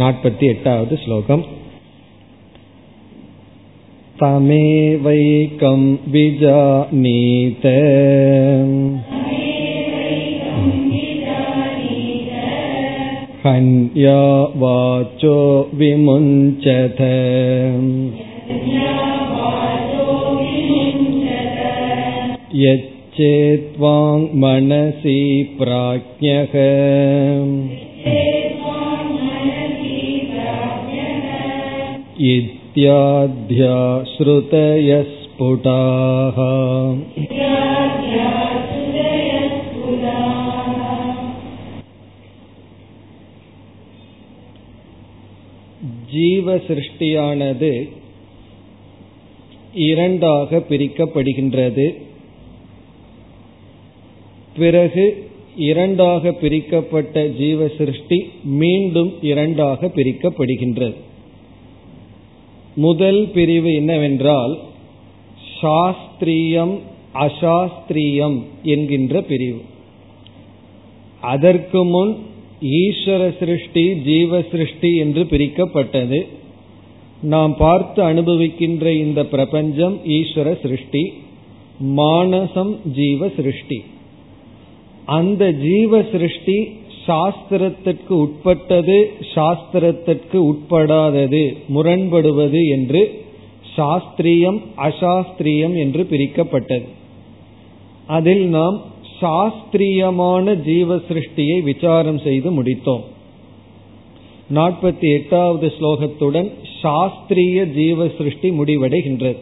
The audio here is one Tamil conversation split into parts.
நாற்பத்தி எட்டாவது ஸ்லோகம் तमेवैकं विजानीत हन्या वाचो विमुञ्चत यच्चेत्त्वां मनसि प्राज्ञः इत्याद्या श्रुतयः स्फुटाः ஜீவ சிருஷ்டியானது இரண்டாக பிரிக்கப்படுகின்றது பிறகு இரண்டாக பிரிக்கப்பட்ட ஜீவ சிருஷ்டி மீண்டும் இரண்டாக பிரிக்கப்படுகின்றது முதல் பிரிவு என்னவென்றால் சாஸ்திரியம் அசாஸ்திரியம் என்கின்ற பிரிவு. அதற்கு முன் ஈஸ்வர சிருஷ்டி ஜீவ சிருஷ்டி என்று பிரிக்கப்பட்டது. நாம் பார்த்து அனுபவிக்கின்ற இந்த பிரபஞ்சம் ஈஸ்வர சிருஷ்டி மானசம் ஜீவ சிருஷ்டி. அந்த ஜீவ சிருஷ்டி சாஸ்திரத்திற்கு உட்பட்டது சாஸ்திரத்திற்கு உட்படாதது முரண்படுவது என்று சாஸ்திரியம் அசாஸ்திரியம் என்று பிரிக்கப்பட்டது. அதில் நாம் சாஸ்திரியமான ஜீவ சிருஷ்டியை விசாரம் செய்து முடித்தோம். நாற்பத்தி எட்டாவது ஸ்லோகத்துடன் சாஸ்திரிய ஜீவ சிருஷ்டி முடிவடைகின்றது.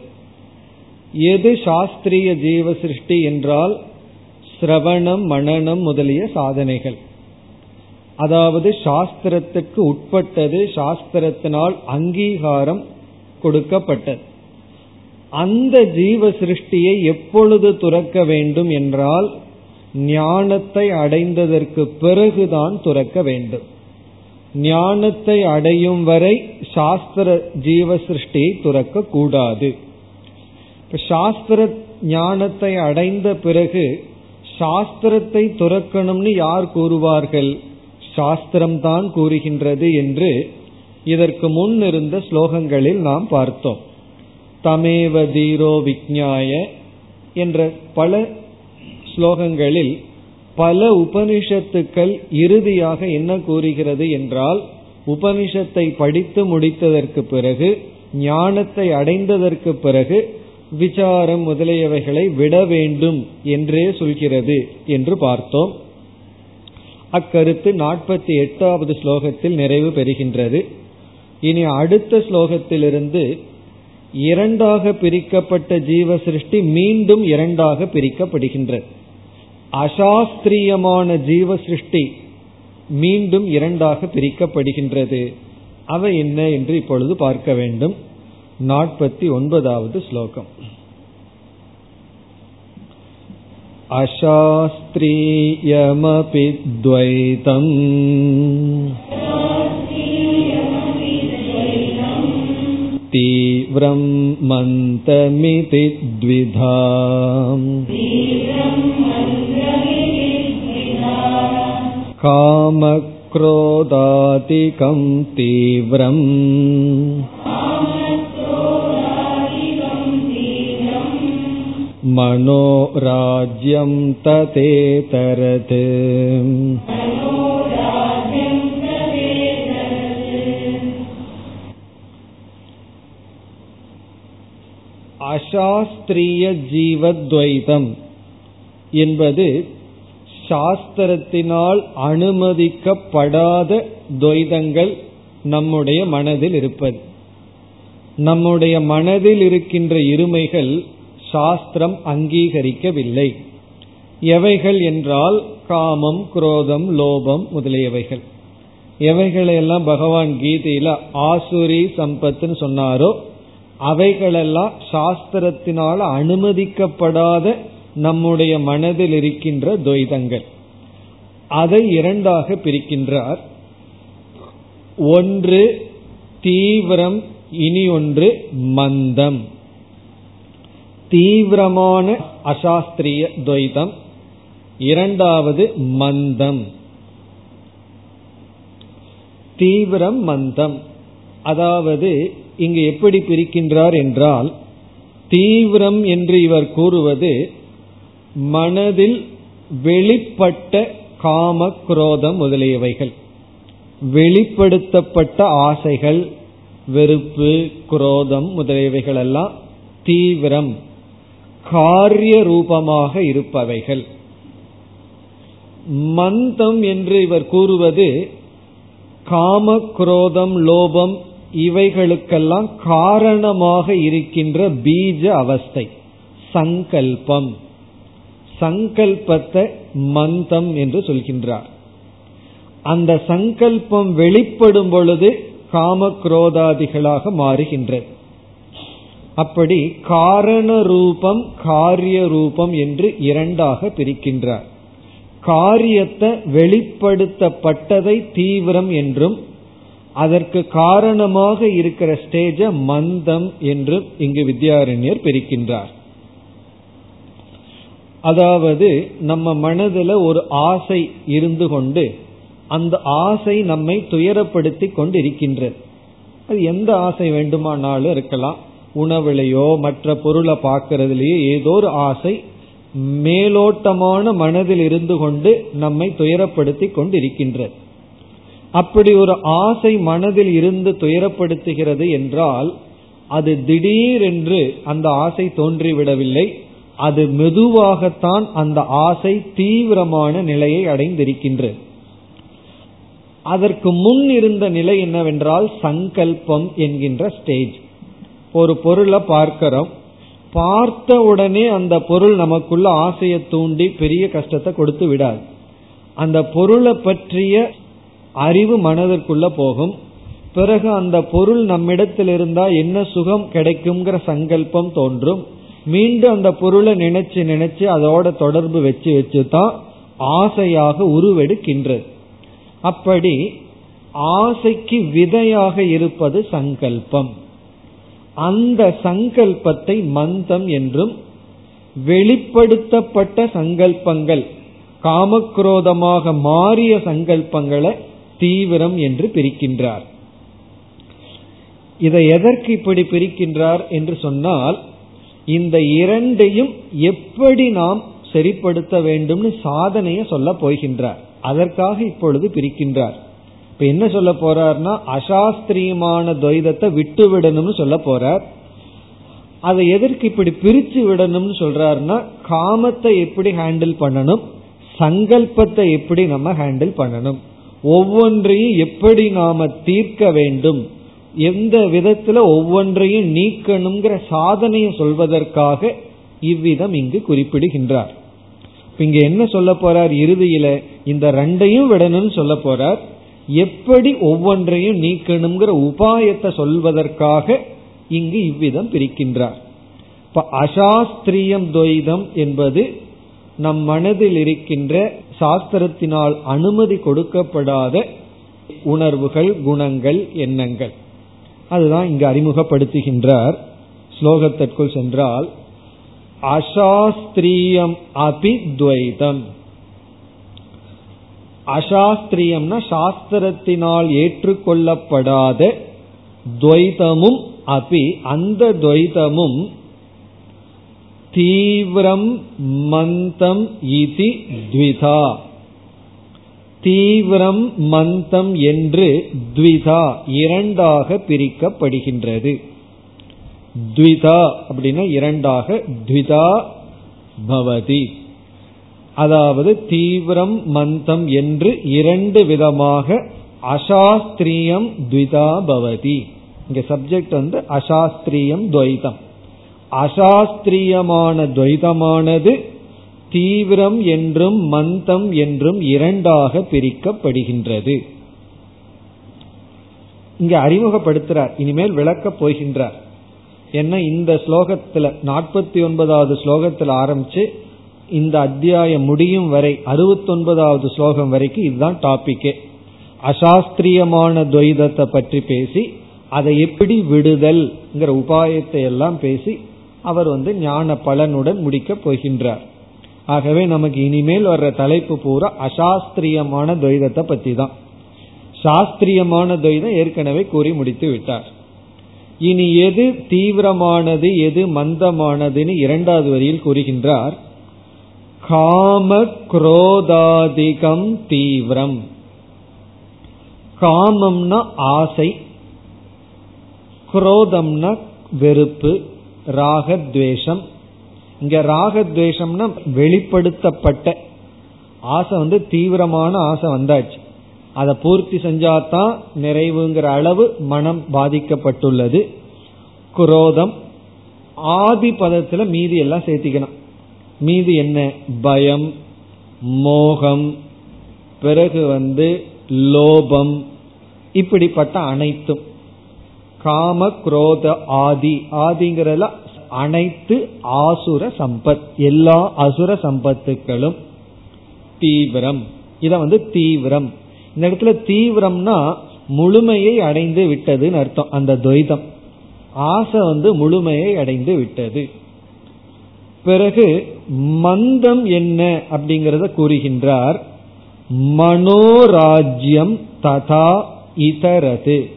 எது சாஸ்திரிய ஜீவ சிருஷ்டி என்றால் சிரவணம் மனநம் முதலிய சாதனைகள். அதாவது சாஸ்திரத்துக்கு உட்பட்டது சாஸ்திரத்தினால் அங்கீகாரம் கொடுக்கப்பட்டது. அந்த ஜீவ சிருஷ்டியை எப்பொழுது துறக்க வேண்டும் என்றால் ஞானத்தை அடைந்ததற்கு பிறகுதான் துறக்க வேண்டும். ஞானத்தை அடையும் வரை சாஸ்திர ஜீவ சிருஷ்டியை துறக்க கூடாது சாஸ்திர ஞானத்தை அடைந்த பிறகு சாஸ்திரத்தை துறக்கணும்னு யார் கூறுவார்கள்? சாஸ்திரம்தான் கூறுகின்றது என்று இதற்கு முன் இருந்த ஸ்லோகங்களில் நாம் பார்த்தோம். தமேவ தீரோ விஜ்ஞாய என்ற பல ஸ்லோகங்களில் பல உபனிஷத்துக்கள் இறுதியாக என்ன கூறுகிறது என்றால் உபனிஷத்தை படித்து முடித்ததற்கு பிறகு ஞானத்தை அடைந்ததற்கு பிறகு விசாரம் முதலியவைகளை விட வேண்டும் என்றே சொல்கிறது என்று பார்த்தோம். அக்கருத்து நாற்பத்தி எட்டாவது ஸ்லோகத்தில் நிறைவு பெறுகின்றது. இனி அடுத்த ஸ்லோகத்திலிருந்து இரண்டாக பிரிக்கப்பட்ட ஜீவ சிருஷ்டி மீண்டும் இரண்டாக பிரிக்கப்படுகின்றது. அசாஸ்திரியமான ஜீவ சிருஷ்டி மீண்டும் இரண்டாக பிரிக்கப்படுகின்றது. அவை என்ன என்று இப்பொழுது பார்க்க வேண்டும். நாற்பத்தி ஒன்பதாவது ஸ்லோகம். अशास्त्रीयमपि द्वैतम् तीव्रं मन्तमिति द्विधा कामक्रोधादिकं तीव्रम् मनोराज्यं ततेतरत् அசாஸ்திரிய ஜீவத்வைதம் என்பது சாஸ்திரத்தினால் அனுமதிக்கப்படாத துவைதங்கள் நம்முடைய மனதில் இருப்பது நம்முடைய மனதில் இருக்கின்ற இருமைகள் சாஸ்திரம் அங்கீகரிக்கவில்லை. எவைகள் என்றால் காமம் குரோதம் லோபம் முதலியவைகள். எவைகளெல்லாம் பகவான் கீதையில ஆசுரி சம்பத்துன்னு சொன்னாரோ அவைகளெல்லாம் சாஸ்திரத்தினால் அனுமதிக்கப்படாத நம்முடைய மனதில் இருக்கின்ற துவைதங்கள். அதை இரண்டாக பிரிக்கின்றார். ஒன்று தீவிரம் இனி ஒன்று மந்தம். தீவிரமான அசாஸ்திரிய துவைதம். இரண்டாவது மந்தம். தீவிரம் மந்தம். அதாவது இங்கு எப்படி பிரிக்கின்றார் என்றால் தீவிரம் என்று இவர் கூறுவது மனதில் வெளிப்பட்ட காம குரோதம் முதலியவைகள். வெளிப்படுத்தப்பட்ட ஆசைகள் வெறுப்பு குரோதம் முதலியவைகள் எல்லாம் தீவிரம். காரிய ரூபமாக இருப்பவைகள். மந்தம் என்று இவர் கூறுவது காம குரோதம் லோபம் இவைகளுக்கெல்லாம் காரணமாக இருக்கின்ற பீஜ அவஸ்தை சங்கல்பம். சங்கல்பத்தை மந்தம் என்று சொல்கின்றார். அந்த சங்கல்பம் வெளிப்படும் பொழுது காம குரோதாதிகளாக மாறுகின்றது அப்படி காரண ரூபம் காரிய ரூபம் என்று இரண்டாக பிரிக்கின்றார். காரியத்தை வெளிப்படுத்தப்பட்டதை தீவிரம் என்றும் அதற்கு காரணமாக இருக்கிற ஸ்டேஜ மந்தம் என்று இங்கு வித்யாரண்யர் பிரிக்கின்றார். அதாவது நம்ம மனதில் ஒரு ஆசை இருந்து கொண்டு அந்த ஆசை நம்மை துயரப்படுத்தி கொண்டு இருக்கின்றது அது எந்த ஆசை வேண்டுமானாலும் இருக்கலாம். உணவுலையோ மற்ற பொருளை பார்க்கறதுலயோ ஏதோ ஒரு ஆசை மேலோட்டமான மனதில் இருந்து கொண்டு நம்மை துயரப்படுத்தி கொண்டிருக்கின்றது. அப்படி ஒரு ஆசை மனதில் இருந்து துயரப்படுத்துகிறது என்றால் அது திடீரென்று அந்த ஆசை தோன்றிவிடவில்லை. அது மெதுவாகத்தான் அந்த ஆசை தீவிரமான நிலையை அடைந்திருக்கின்றது. அதற்கு முன் இருந்த நிலை என்னவென்றால் சங்கல்பம் என்கின்ற ஸ்டேஜ் ஒரு பொருளை பார்க்கிறோம். பார்த்த உடனே அந்த பொருள் நமக்குள்ள ஆசையை தூண்டி பெரிய கஷ்டத்தை கொடுத்து விடாது. அந்த பொருளை பற்றிய அறிவு மனதிற்குள்ள போகும். பிறகு அந்த பொருள் நம்மிடத்தில் இருந்தா என்ன சுகம் கிடைக்குங்கிற சங்கல்பம் தோன்றும். மீண்டும் அந்த பொருளை நினைச்சு நினைச்சு அதோட தொடர்பு வச்சு வச்சு தான் ஆசையாக உருவெடுக்கின்றது. அப்படி ஆசைக்கு விதையாக இருப்பது சங்கல்பம். அந்த சங்கல்பத்தை மந்தம் என்றும் வெளிப்படுத்தப்பட்ட சங்கல்பங்கள் காமக்ரோதமாக மாறிய சங்கல்பங்களை தீவிரம் என்று பிரிக்கின்றார். இதை எதற்கு இப்படி பிரிக்கின்றார் என்று சொன்னால் இந்த இரண்டையும் எப்படி நாம் சரிப்படுத்த வேண்டும்னு சாதனையை சொல்ல போகின்றார். அதற்காக இப்பொழுது பிரிக்கின்றார். இப்ப என்ன சொல்ல போறார்னா அசாஸ்திரியமான துவைதத்தை விட்டு விடணும்னு சொல்ல போறார். அதை எதற்கு இப்படி பிரிச்சு விடணும்னு சொல்றாருன்னா காமத்தை எப்படி ஹேண்டில் பண்ணணும் சங்கல்பத்தை எப்படி நம்ம ஹேண்டில் பண்ணணும். ஒவ்வொன்றையும் எப்படி நாம தீர்க்க வேண்டும் எந்த விதத்துல ஒவ்வொன்றையும் நீக்கணுங்கிற சாதனையை சொல்வதற்காக இவ்விதம் இங்கு குறிப்பிடுகின்றார். இங்க என்ன சொல்ல போறார்? இறுதியில இந்த ரெண்டையும் விடணும்னு சொல்ல போறார். எப்படி ஒவ்வொன்றையும் நீக்கணுங்கிற உபாயத்தை சொல்வதற்காக இங்கு இவ்விதம் பிரிக்கின்றார். இப்ப அசாஸ்திரியம் துவைதம் என்பது நம் மனதில் இருக்கின்ற சாஸ்திரத்தினால் அனுமதி கொடுக்கப்படாத உணர்வுகள் குணங்கள் எண்ணங்கள். அதுதான் இங்கு அறிமுகப்படுத்துகின்றார். ஸ்லோகத்திற்குள் சென்றால் அசாஸ்திரியம் அபித்வைதம். துவைதம் அசாஸ்திரியம்னா சாஸ்திரத்தினால் ஏற்றுக்கொள்ளப்படாத துவைதமும் அப்படி அந்த துவைதமும் தீவிரம் மந்தம் இதி த்விதா. தீவிரம் மந்தம் என்று த்விதா இரண்டாக பிரிக்கப்படுகின்றது. த்விதா அப்படின்னா இரண்டாக த்விதா பவதி. அதாவது தீவிரம் மந்தம் என்று இரண்டு விதமாக அசாஸ்திரியம் த்விதா பவதி. இங்க சப்ஜெக்ட் வந்து அசாஸ்திரியம் துவைதம் அசாஸ்திரியமான துவைதமானது தீவிரம் என்றும் மந்தம் என்றும் இரண்டாக பிரிக்கப்படுகின்றது. இங்க அறிமுகப்படுத்துறார் இனிமேல் விளக்கப் போகின்றார். என்ன இந்த ஸ்லோகத்துல நாற்பத்தி ஒன்பதாவது ஸ்லோகத்தில் ஆரம்பிச்சு இந்த அத்தியாயம் முடியும் வரை அறுபத்தொன்பதாவது ஸ்லோகம் வரைக்கும் இதுதான் டாபிக்கே அசாஸ்திரியமான துவைதத்தை பற்றி பேசி அதை எப்படி விடுதல் உபாயத்தை எல்லாம் பேசி அவர் வந்து ஞான பலனுடன் முடிக்கப் போகின்றார். ஆகவே நமக்கு இனிமேல் வர்ற தலைப்பு பூரா அசாஸ்திரியமான துவைதத்தை பற்றி தான். சாஸ்திரியமான துவைதம் ஏற்கனவே கூறி முடித்து விட்டார். இனி எது தீவிரமானது எது மந்தமானதுன்னு இரண்டாவது வரியில் கூறுகின்றார். காம குரோதாதிகம் தீவிரம். காமம்னா ஆசை குரோதம்னா வெறுப்பு ராகத்வேஷம். இங்க ராகத்வேஷம்னா வெளிப்படுத்தப்பட்ட ஆசை வந்து தீவிரமான ஆசை வந்தாச்சு. அதை பூர்த்தி செஞ்சாதான் நிறைவுங்கிற அளவு மனம் பாதிக்கப்பட்டுள்ளது. குரோதம் ஆதி பதத்துல மீதி எல்லாம் சேர்த்திக்கணும். மீது என்ன? பயம் மோகம் பிறகு வந்து லோபம் இப்படிப்பட்ட அனைத்தும். காம குரோத ஆதி ஆதிங்கிறதுல அனைத்து ஆசுர சம்பத் எல்லா அசுர சம்பத்துக்களும் தீவிரம். இத வந்து தீவிரம். இந்த இடத்துல தீவிரம்னா முழுமையை அடைந்து விட்டதுன்னு அர்த்தம். அந்த துவைதம். ஆசை வந்து முழுமையை அடைந்து விட்டது. பிறகு மந்தம் என்ன அப்படிங்கறத கூறுகின்றார். மனோராஜ்யம் ததா இதரது.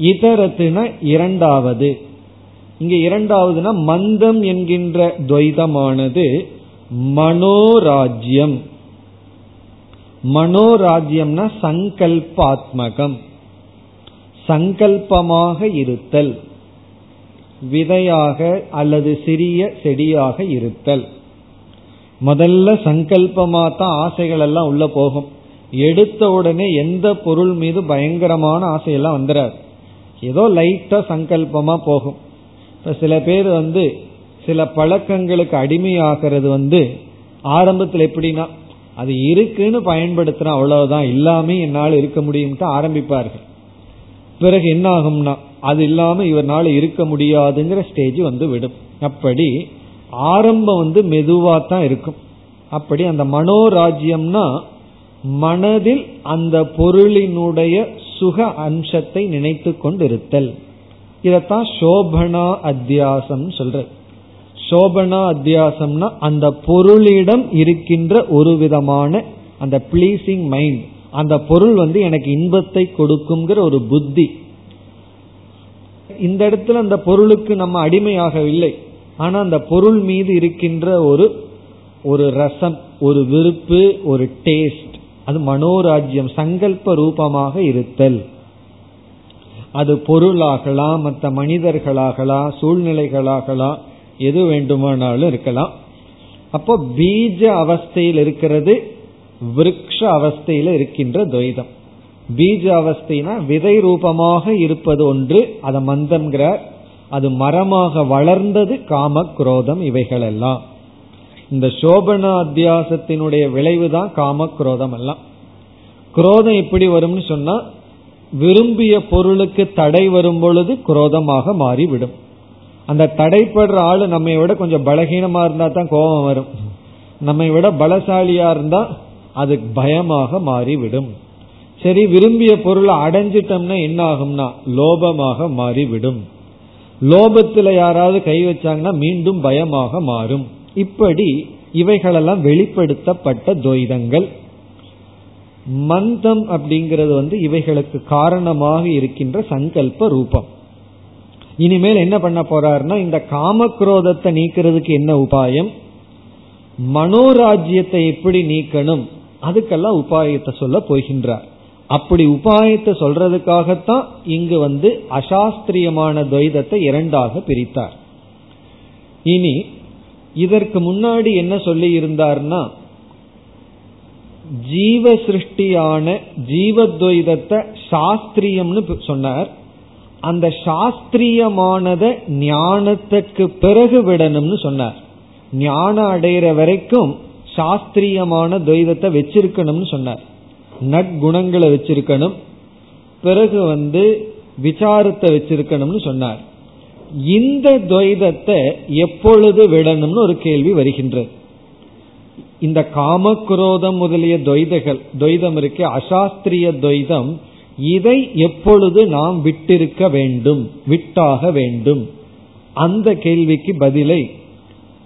இதரத்துனா இரண்டாவது. இங்க இரண்டாவதுனா மந்தம் என்கின்ற துவைதமானது மனோராஜ்யம். மனோராஜ்யம்னா சங்கல்பாத்மகம். சங்கல்பமாக இருத்தல். விதையாக அல்லது சிறிய செடியாக இருத்தல். முதல்ல சங்கல்பமா தான் ஆசைகள் எல்லாம் உள்ள போகும். எடுத்த உடனே எந்த பொருள் மீது பயங்கரமான ஆசையெல்லாம் வந்துடாது ஏதோ லைட்டா சங்கல்பமா போகும். இப்ப சில பேர் வந்து சில பழக்கங்களுக்கு அடிமையாகிறது வந்து ஆரம்பத்தில் எப்படின்னா அது இருக்குன்னு பயன்படுத்துற அவ்வளவுதான் இல்லாம என்னால் இருக்க முடியும்ட்டு ஆரம்பிப்பார்கள். பிறகு என்ன ஆகும்னா அது இல்லாம இவரால் இருக்க முடியாதுங்கிற ஸ்டேஜ் வந்து விடும். அப்படி ஆரம்பம் வந்து மெதுவா தான் இருக்கும். அப்படி அந்த மனோராஜ்யம்னா மனதில் அந்த பொருளினுடைய சுக அம்சத்தை நினைத்து கொண்டிருத்தல். இதத்தான் சோபனா அத்தியாசம் சொல்ற சோபனா அத்தியாசம்னா அந்த பொருளிடம் இருக்கின்ற ஒரு விதமான அந்த பிளீசிங் மைண்ட் அந்த பொருள் வந்து எனக்கு இன்பத்தை கொடுக்குங்கிற ஒரு புத்தி. இந்த இடத்துல அந்த பொருளுக்கு நம்ம அடிமையாகவில்லை. ஆனா அந்த பொருள் மீது இருக்கின்ற ஒரு ஒரு ரசம் ஒரு விருப்பு ஒரு டேஸ்ட் அது மனோராஜ்யம் சங்கல்ப ரூபமாக இருத்தல். அது பொருளாகலாம் மற்ற மனிதர்களாகலாம் சூழ்நிலைகளாகலாம் எது வேண்டுமானாலும் இருக்கலாம். அப்போ பீஜ அவஸ்தையில் இருக்கிறது விரக்ஷ அவஸ்தையில இருக்கின்ற துவைதம். பீஜ அவஸ்தைனா விதை ரூபமாக இருப்பது ஒன்று அதை மந்தம்ங்கிறார். அது மரமாக வளர்ந்தது காம குரோதம் இவைகள் எல்லாம் இந்த சோபன அத்தியாசத்தினுடைய விளைவுதான் காம குரோதம் எல்லாம். குரோதம் எப்படி வரும்னு சொன்னா விரும்பிய பொருளுக்கு தடை வரும் பொழுது குரோதமாக மாறிவிடும். அந்த தடைப்படுற ஆள் நம்ம விட கொஞ்சம் பலகீனமா இருந்தா தான் கோபம் வரும். நம்மை விட பலசாலியா இருந்தா அது பயமாக மாறிவிடும். சரி விரும்பிய பொருளை அடைஞ்சிட்டோம்னா என்ன ஆகும்னா லோபமாக மாறிவிடும். லோபத்துல யாராவது கை வச்சாங்கன்னா மீண்டும் பயமாக மாறும். இப்படி இவைகளெல்லாம் வெளிப்படுத்தப்பட்ட துவைதங்கள். மந்தம் அப்படிங்கிறது வந்து இவைகளுக்கு காரணமாக இருக்கின்ற சங்கல்ப ரூபம். இனிமேல் என்ன பண்ண போறாருன்னா இந்த காமக்ரோதத்தை நீக்கிறதுக்கு என்ன உபாயம்? மனோராஜ்யத்தை எப்படி நீக்கணும்? அதுக்கெல்லாம் உபாயத்தை சொல்ல போகின்றார். அப்படி உபாயத்தை சொல்றதுக்காகத்தான் இங்கு வந்து அசாஸ்திரியமான துவைதத்தை இரண்டாக பிரித்தார். இனி இதற்கு முன்னாடி என்ன சொல்லி இருந்தார்னா ஜீவ சிருஷ்டியான ஜீவத்வைதத்தை சாஸ்திரியம்னு சொன்னார். அந்த சாஸ்திரியமானத ஞானத்துக்கு பிறகு விடணும்னு சொன்னார். ஞானம் அடைகிற வரைக்கும் சாஸ்திரியமான துவைதத்தை வச்சிருக்கணும்னு சொன்னார். நற்குணங்களை வச்சிருக்கணும். பிறகு வந்து விசாரத்தை வச்சிருக்கணும்னு சொன்னார். இந்த துவைதத்தை எப்பொழுது விடணும்னு ஒரு கேள்வி வருகின்றது. இந்த காமக்ரோதம் முதலிய துவைதங்கள் துவைதம் இருக்கு அசாஸ்திரிய துவைதம் இதை எப்பொழுது நாம் விட்டிருக்க வேண்டும் விட்டாக வேண்டும்? அந்த கேள்விக்கு பதிலை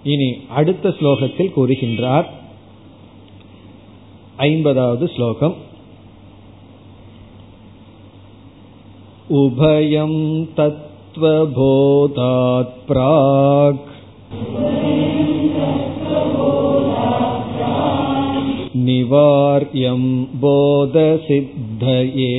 இனி அடுத்த ஸ்லோகத்தில் கூறுகின்றார். ஐம்பதாவது ஸ்லோகம் उभयं तत्त्वबोधात् प्राक् निवार्यं बोधसिद्धये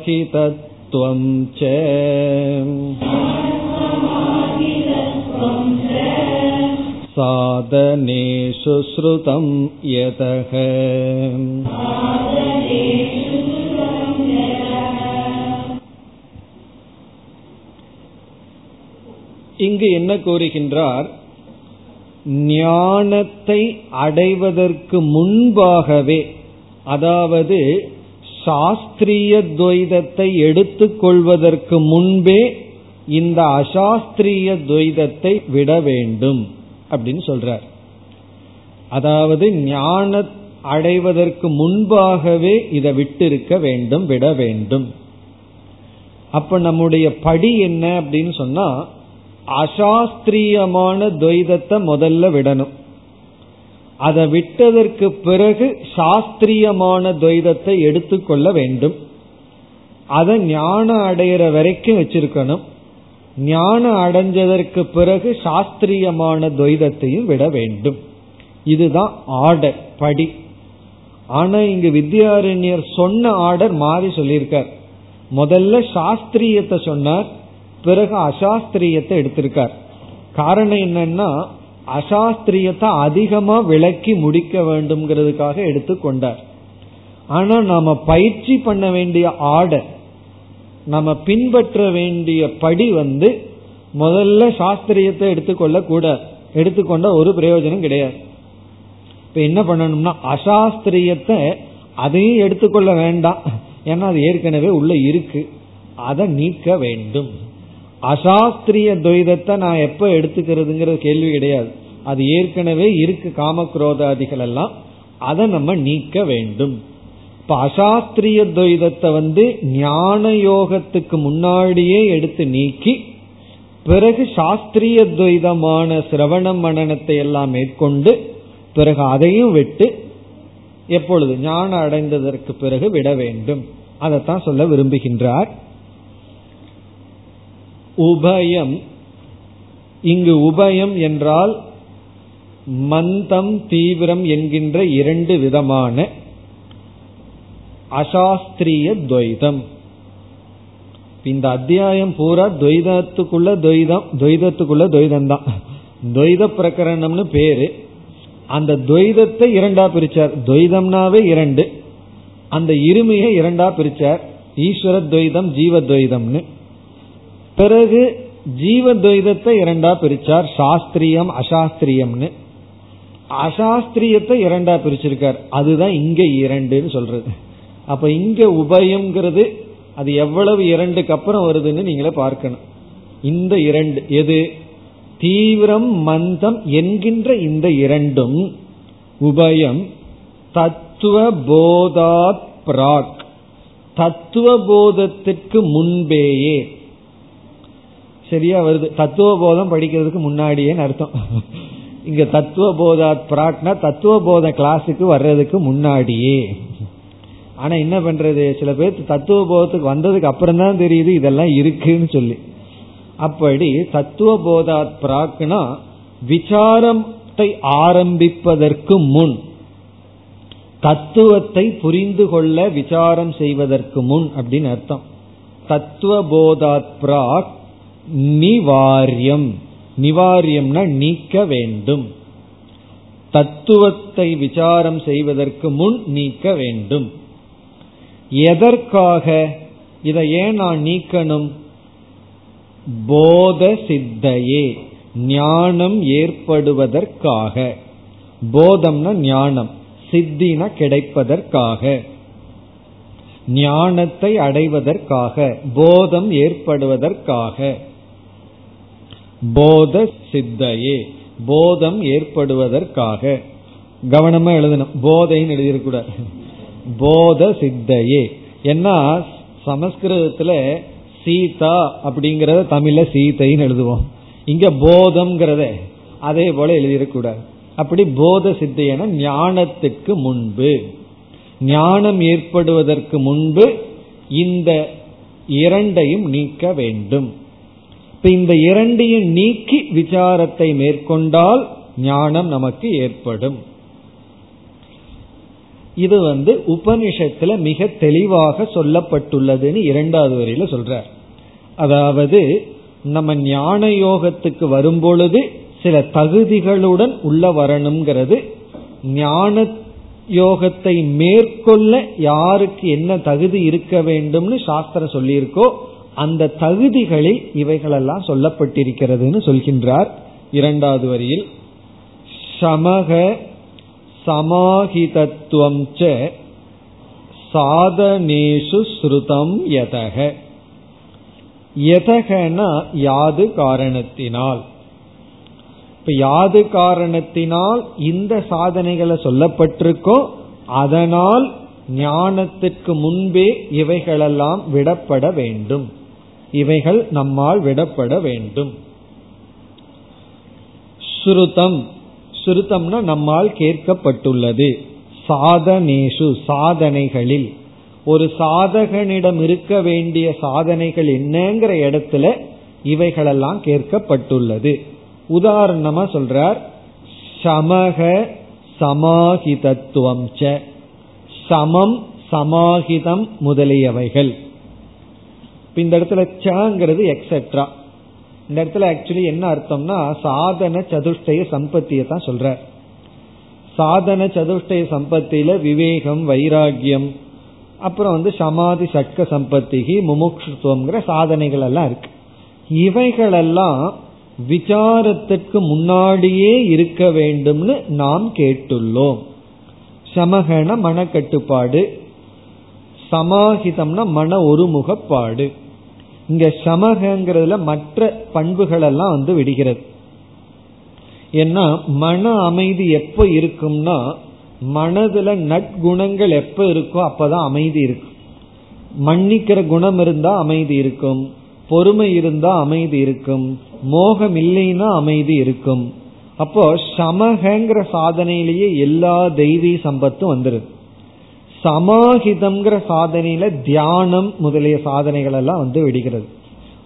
समसमाहितत्वं च साधनेषु श्रुतं यतः இங்கு என்ன கூறுகின்றார் ஞானத்தை அடைவதற்கு முன்பாகவே அதாவது சாஸ்திரிய துவைதத்தை எடுத்துக்கொள்வதற்கு முன்பே இந்த அசாஸ்திரிய துவைதத்தை விட வேண்டும் அப்படின்னு சொல்றார். அதாவது ஞான அடைவதற்கு முன்பாகவே இதை விட்டிருக்க வேண்டும் விட வேண்டும். அப்ப நம்முடைய படி என்ன அப்படின்னு சொன்னா அசாஸ்திரியமான துவைதத்தை முதல்ல விடணும். அதை விட்டதற்கு பிறகு சாஸ்திரியமான துவைதத்தை எடுத்துக்கொள்ள வேண்டும். அதை ஞானம் அடையிற வரைக்கும் வச்சிருக்கணும். ஞானம் அடைஞ்சதற்கு பிறகு சாஸ்திரியமான துவைதத்தையும் விட வேண்டும். இதுதான் ஆர்டர் படி. ஆனா இங்கு வித்யாரண்யர் சொன்ன ஆர்டர் மாறி சொல்லியிருக்கார். முதல்ல சாஸ்திரியத்தை சொன்னார் பிறகு அசாஸ்திரியத்தை எடுத்திருக்கார். காரணம் என்னன்னா அசாஸ்திரியத்தை அதிகமா விளக்கி முடிக்க வேண்டும்ங்கிறதுக்காக எடுத்துக்கொண்டார். ஆனா நாம பயிற்சி பண்ண வேண்டிய ஆர்டர் நம்ம பின்பற்ற வேண்டிய படி வந்து முதல்ல சாஸ்திரியத்தை எடுத்துக்கொள்ள கூட எடுத்துக்கொண்ட ஒரு பிரயோஜனம் கிடையாது. இப்ப என்ன பண்ணணும்னா அசாஸ்திரியத்தை அதையும் எடுத்துக்கொள்ள வேண்டாம். ஏன்னா அது ஏற்கனவே உள்ள இருக்கு. அதை நீக்க வேண்டும். அசாஸ்திரிய துவைதத்தை நான் எப்ப எடுத்துக்கிறதுங்கிற கேள்வி கிடையாது. அது ஏற்கனவே இருக்கு காமக்ரோதாதிகள் எல்லாம் அதை நம்ம நீக்க வேண்டும். இப்ப அசாஸ்திரிய துவைதத்தை வந்து ஞான யோகத்துக்கு முன்னாடியே எடுத்து நீக்கி பிறகு சாஸ்திரிய துவைதமான சிரவண மனநத்தை எல்லாம் மேற்கொண்டு பிறகு அதையும் விட்டு எப்பொழுது ஞானம் அடைந்ததற்கு பிறகு விட வேண்டும். அதைத்தான் சொல்ல விரும்புகின்றார். உபயம். இங்கு உபயம் என்றால் மந்தம் தீவிரம் என்கின்ற இரண்டு விதமான அசாஸ்திரிய துவைதம் இந்த அத்தியாயம் பூரா துவைதத்துக்குள்ள துவைதம் துவைதத்துக்குள்ள துவைதம் தான் துவைத பிரகரணம்னு பேரு. அந்த துவைதத்தை இரண்டா பிரிச்சார். துவைதம்னாவே இரண்டு. அந்த இருமையை இரண்டா பிரிச்சார். ஈஸ்வர துவைதம் ஜீவ துவைதம்னு பிறகு ஜீவ துவைதத்தை இரண்டா பிரிச்சார். சாஸ்திரியம் அசாஸ்திரியம்னு. அசாஸ்திரியத்தை இரண்டா பிரிச்சிருக்கார். அதுதான் இங்க இரண்டுன்னு சொல்றது. அப்ப இங்க உபயம்ங்கிறது அது எவ்வளவு இரண்டுக்கு அப்புறம் வருதுன்னு நீங்களே பார்க்கணும். இந்த இரண்டு எது? தீவிரம் மந்தம் என்கின்ற இந்த இரண்டும் உபயம் தத்துவ போதாத் பிராக். தத்துவ போதத்திற்கு முன்பேயே. சரியா வருது? தத்துவ போதம் படிக்கிறதுக்கு முன்னாடியே அர்த்தம். இங்க தத்துவ போதாத் பிராக்னா தத்துவ போத கிளாஸுக்கு வர்றதுக்கு முன்னாடியே. ஆனா என்ன பண்றது? சில பேர் தத்துவ போதத்துக்கு வந்ததுக்கு அப்புறம் தான் தெரியுது இதெல்லாம் இருக்குன்னு சொல்லி. அப்படி தத்துவ போதாத் பிராக்னா விசாரத்தை ஆரம்பிப்பதற்கு முன் தத்துவத்தை புரிந்து கொள்ள விசாரம் செய்வதற்கு முன் அப்படின்னு அர்த்தம். தத்துவ போதாத் பிராக் நிவாரியம். நிவாரியம்னா நீக்க வேண்டும். தத்துவத்தை விசாரம் செய்வதற்கு முன் நீக்க வேண்டும். எதற்காக? இதை ஏன் நான் நீக்கணும்? போத சித்தையே ஞானம் ஏற்படுவதற்காக. போதம்னா ஞானம் சித்தின கிடைப்பதற்காக. ஞானத்தை அடைவதற்காக போதம் ஏற்படுவதற்காக. போத சித்தையே போதம் ஏற்படுவதற்காக. கவனமா எழுதணும். போதைன்னு எழுதியிருக்கூடாது போத சித்தையே ஏன்னா சமஸ்கிருதத்துல சீதா அப்படிங்கறத தமிழ்ல சீதைன்னு எழுதுவோம். இங்க போதம்ங்கிறத அதே போல எழுதிடக்கூடாது அப்படி போத சித்தையன ஞானத்துக்கு முன்பு ஞானம் ஏற்படுவதற்கு முன்பு இந்த இரண்டையும் நீக்க வேண்டும். இப்ப இந்த இரண்டையும் நீக்கி விசாரத்தை மேற்கொண்டால் ஞானம் நமக்கு ஏற்படும். இது வந்து உபனிஷத்துல மிக தெளிவாக சொல்லப்பட்டுள்ளதுன்னு இரண்டாவது வரியில சொல்றார். அதாவது நம்ம ஞான யோகத்துக்கு வரும்பொழுது சில தகுதிகளுடன் உள்ள வரணுங்கிறது ஞான யோகத்தை மேற்கொள்ள யாருக்கு என்ன தகுதி இருக்க வேண்டும்னு சாஸ்திரம் சொல்லியிருக்கோ அந்த தகுதிகளில் இவைகளெல்லாம் சொல்லப்பட்டிருக்கிறதுன்னு சொல்கின்றார் இரண்டாவது வரியில். சமக சமாஹிதத்துவம் ச சாதனேஷு ஸ்ருதம் யதக. எதகனா யாது காரணத்தினால். இப்ப யாது காரணத்தினால் இந்த சாதனைகளை சொல்லப்பட்டிருக்கோ அதனால் ஞானத்திற்கு முன்பே இவைகளெல்லாம் விடப்பட வேண்டும். இவைகள் நம்மால் விடப்பட வேண்டும். ஸ்ருதம் ஸ்ருதம்னா நம்மால் கேட்கப்பட்டுள்ளது. சாதனேஷு சாதனைகளில். ஒரு சாதகனிடம் இருக்க வேண்டிய சாதனைகள் என்னங்கிற இடத்துல இவைகளெல்லாம் கேட்கப்பட்டுள்ளது. உதாரணமா சொல்றார் சமக சமாஹிதத்துவம் சமம் சமாஹிதம் முதலியவைகள். இந்த இடத்துல சங்கிறது எக்ஸெட்ரா இந்த இடத்துல ஆக்சுவலி என்ன அர்த்தம்னா சாதன சதுஷ்டய சம்பத்தியை தான் சொல்ற. சாதன சதுஷ்டய சம்பத்தியில விவேகம் வைராகியம் அப்புறம் வந்து சமாதி சட்க சம்பத்திகி முமுட்சுத்துவங்கிற சாதனைகள் எல்லாம் இருக்கு. இவைகளெல்லாம் விசாரத்திற்கு முன்னாடியே இருக்க வேண்டும்னு நாம் கேட்டுள்ளோம். சமகன மனக்கட்டுப்பாடு சமாஹிதம்னா மன ஒருமுகப்பாடு. இங்க சமகங்கிறதுல மற்ற பண்புகள் எல்லாம் வந்து விடுகிறது. ஏன்னா மன அமைதி எப்ப இருக்கும்னா மனதுல நற்குணங்கள் எப்ப இருக்கோ அப்பதான் அமைதி இருக்கும் மன்னிக்கிற குணம் இருந்தா அமைதி இருக்கும். பொறுமை இருந்தா அமைதி இருக்கும். மோகம் இல்லைன்னா அமைதி இருக்கும். அப்போ சமகங்கிற சாதனையிலேயே எல்லா தெய்வீ சம்பத்தும் வந்துருது. சமாஹிதம்ங்கிற சாதனையில தியானம் முதலிய சாதனைகள் எல்லாம் வந்து விடுகிறது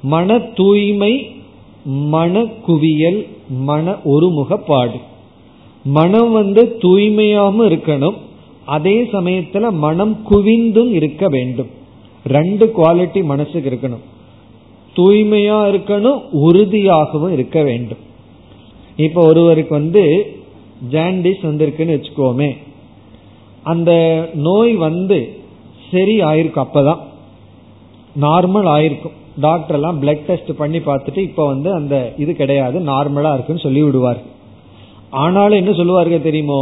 மன தூய்மை மன குவியல் மன ஒருமுகப்பாடு. மனம் வந்து தூய்மையாகவும் இருக்கணும். அதே சமயத்துல மனம் குவிந்தும் இருக்க வேண்டும். ரெண்டு குவாலிட்டி மனசுக்கு இருக்கணும். தூய்மையா இருக்கணும் உறுதியாகவும் இருக்க வேண்டும். இப்ப ஒருவருக்கு வந்து ஜாண்டிஸ் வந்திருக்குன்னு வச்சுக்கோமே. அந்த நோய் வந்து சரி ஆயிருக்கும் அப்பதான். நார்மல் ஆயிருக்கும். டாக்டர் எல்லாம் பிளட் டெஸ்ட் பண்ணி பார்த்துட்டு இப்ப வந்து அந்த இது கிடையாது நார்மலா இருக்குன்னு சொல்லி விடுவார். ஆனாலும் என்ன சொல்லுவார்கள் தெரியுமோ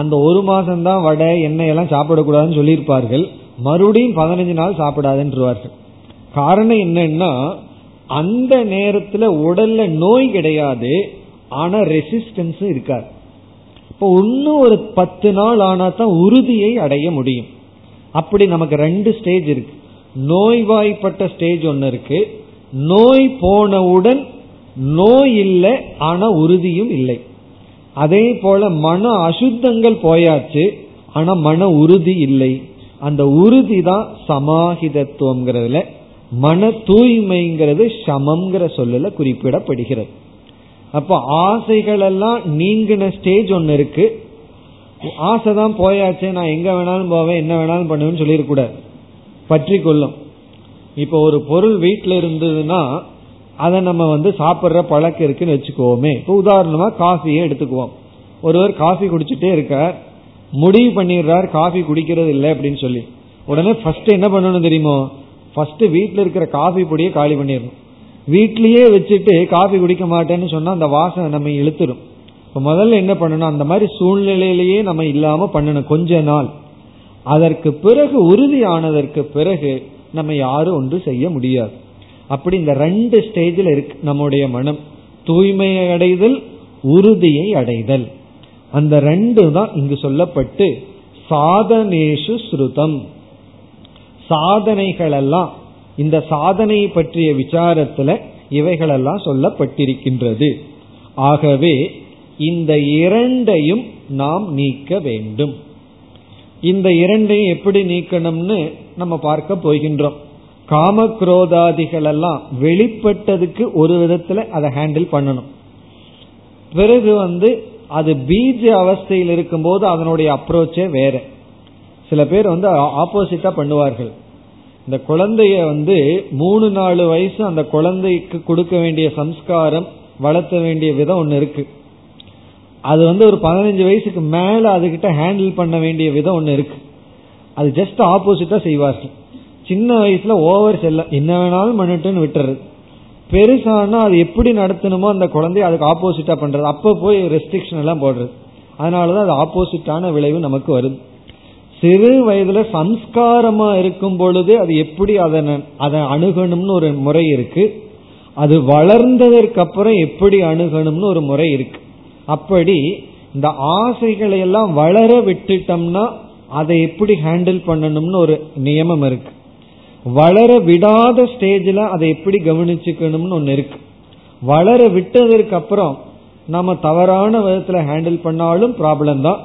அந்த ஒரு மாசம் தான் வடை எண்ணெய் எல்லாம் சாப்பிடக்கூடாதுன்னு சொல்லியிருப்பார்கள். மறுபடியும் பதினஞ்சு நாள் சாப்பிடாதுன்றுவார்கள். காரணம் என்னன்னா அந்த நேரத்துல உடல்ல நோய் கிடையாது ஆனா ரெசிஸ்டன்ஸும் இருக்காது. இப்போ இன்னும் ஒரு பத்து நாள் ஆனா தான் உறுதியை அடைய முடியும். அப்படி நமக்கு ரெண்டு ஸ்டேஜ் இருக்கு. நோய்வாய்ப்பட்ட ஸ்டேஜ் ஒன்னு இருக்கு. நோய் போனவுடன் நோய் இல்லை ஆனா உறுதியும் இல்லை. அதே போல மன அசுத்தங்கள் போயாச்சு ஆனா மன உறுதி இல்லை. அந்த உறுதி தான் சமாஹிதத்துவம்ங்கிறதுல மன தூய்மைங்கிறது சமம்ங்கிற சொல்லல குறிப்பிடப்படுகிறது. அப்ப ஆசைகள் எல்லாம் நீங்கின ஸ்டேஜ் ஒன்னு இருக்கு. ஆசை தான் போயாச்சு நான் எங்க வேணாலும் போவேன் என்ன வேணாலும் பண்ணுவேன்னு சொல்லிடக்கூடாது பற்றி கொள்ளும். இப்போ ஒரு பொருள் வீட்டில் இருந்ததுன்னா அதை நம்ம வந்து சாப்பிட்ற பழக்கம் இருக்குன்னு வச்சுக்கோமே. இப்போ உதாரணமா காஃபியே எடுத்துக்குவோம். ஒருவர் காஃபி குடிச்சிட்டே இருக்கார். முடிவு பண்ணிடுறார் காஃபி குடிக்கிறது இல்லை அப்படின்னு சொல்லி. உடனே ஃபர்ஸ்ட் என்ன பண்ணணும் தெரியுமோ? ஃபர்ஸ்ட் வீட்டில் இருக்கிற காஃபி பொடியை காலி பண்ணிடணும். வீட்லயே வச்சுட்டு காஃபி குடிக்க மாட்டேன்னு சொன்னா அந்த வாசனை நம்ம இழுத்துடும் இப்போ முதல்ல என்ன பண்ணணும்? அந்த மாதிரி சூழ்நிலையிலேயே நம்ம இல்லாம பண்ணணும் கொஞ்ச நாள். அதற்கு பிறகு உறுதியானதற்கு பிறகு நம்ம யாரும் ஒன்று செய்ய முடியாது. அப்படி இந்த ரெண்டு ஸ்டேஜில் இருக்கு நம்முடைய மனம். தூய்மையை அடைதல் உறுதியை அடைதல். அந்த ரெண்டு தான் இங்கு சொல்லப்பட்டு சாதனேஷு ஸ்ருதம். சாதனைகள் எல்லாம் இந்த சாதனை பற்றிய விசாரத்துல இவைகளெல்லாம் சொல்லப்பட்டிருக்கின்றது. ஆகவே இந்த இரண்டையும் நாம் நீக்க வேண்டும். இந்த இரண்டையும் எப்படி நீக்கணும்னு நம்ம பார்க்க போகின்றோம். காம குரோதாதிகள் எல்லாம் வெளிப்பட்டதுக்கு ஒரு விதத்துல அதை ஹேண்டில் பண்ணணும். பிறகு வந்து அது பீஜ அவஸ்தையில் இருக்கும்போது அதனுடைய அப்ரோச்சே வேற. சில பேர் வந்து ஆப்போசிட்டா பண்ணுவார்கள். இந்த குழந்தைய வந்து மூணு நாலு வயசு அந்த குழந்தைக்கு கொடுக்க வேண்டிய சம்ஸ்காரம் வளர்த்த வேண்டிய விதம் ஒன்னு இருக்கு. அது வந்து ஒரு பதினஞ்சு வயசுக்கு மேல அதுகிட்ட ஹேண்டில் பண்ண வேண்டிய விதம் ஒன்னு இருக்கு. அது ஜஸ்ட் ஆப்போசிட்டா செய்வார்கள். சின்ன வயசுல ஓவர் செல்ல என்ன வேணாலும் பண்ணிட்டுன்னு விட்டுறது. பெருசானா அது எப்படி நடத்தணுமோ அந்த குழந்தைய அதுக்கு ஆப்போசிட்டா பண்றது. அப்ப போய் ரெஸ்ட்ரிக்ஷன் எல்லாம் போடுறது. அதனாலதான் அது ஆப்போசிட்டான விளைவு நமக்கு வருது. சிறு வயதுல சம்ஸ்காரமா இருக்கும் பொழுது அது எப்படி அதை அதை அணுகணும்னு ஒரு முறை இருக்கு. அது வளர்ந்ததற்கு அப்புறம் எப்படி அணுகணும்னு ஒரு முறை இருக்கு. அப்படி இந்த ஆசைகளை எல்லாம் வளர விட்டுட்டோம்னா அதை எப்படி ஹேண்டில் பண்ணணும்னு ஒரு நியமம் இருக்கு. வளர விடாத ஸ்டேஜில் அதை எப்படி கவனிச்சுக்கணும்னு ஒன்று இருக்கு. வளர விட்டதற்கு அப்புறம் நம்ம தவறான விதத்தில் ஹேண்டில் பண்ணாலும் ப்ராப்ளம் தான்.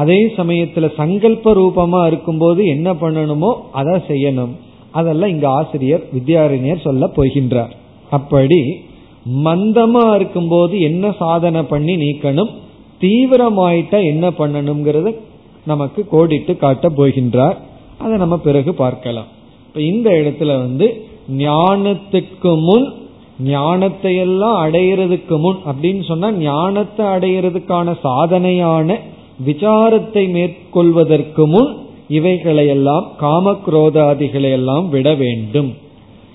அதே சமயத்துல சங்கல்ப ரூபமா இருக்கும்போது என்ன பண்ணணுமோ அதை செய்யணும். அதெல்லாம் இங்க ஆசிரியர் வித்யாரண்யர் சொல்ல போகின்றார். அப்படி மந்தமா இருக்கும்போது என்ன சாதனை பண்ணி நீக்கணும்? தீவிரமாயிட்டா என்ன பண்ணணுங்கிறது நமக்கு கோடிட்டு காட்ட போகின்றார். அதை நம்ம பிறகு பார்க்கலாம். இப்ப இந்த இடத்துல வந்து ஞானத்துக்கு முன் ஞானத்தை எல்லாம் அடையிறதுக்கு முன் அப்படின்னு சொன்னா ஞானத்தை அடையிறதுக்கான சாதனையான விசாரத்தை மேற்கொள்வதற்கு முன் இவைகளையெல்லாம் காமக்ரோதாதிகளை எல்லாம் விட வேண்டும்.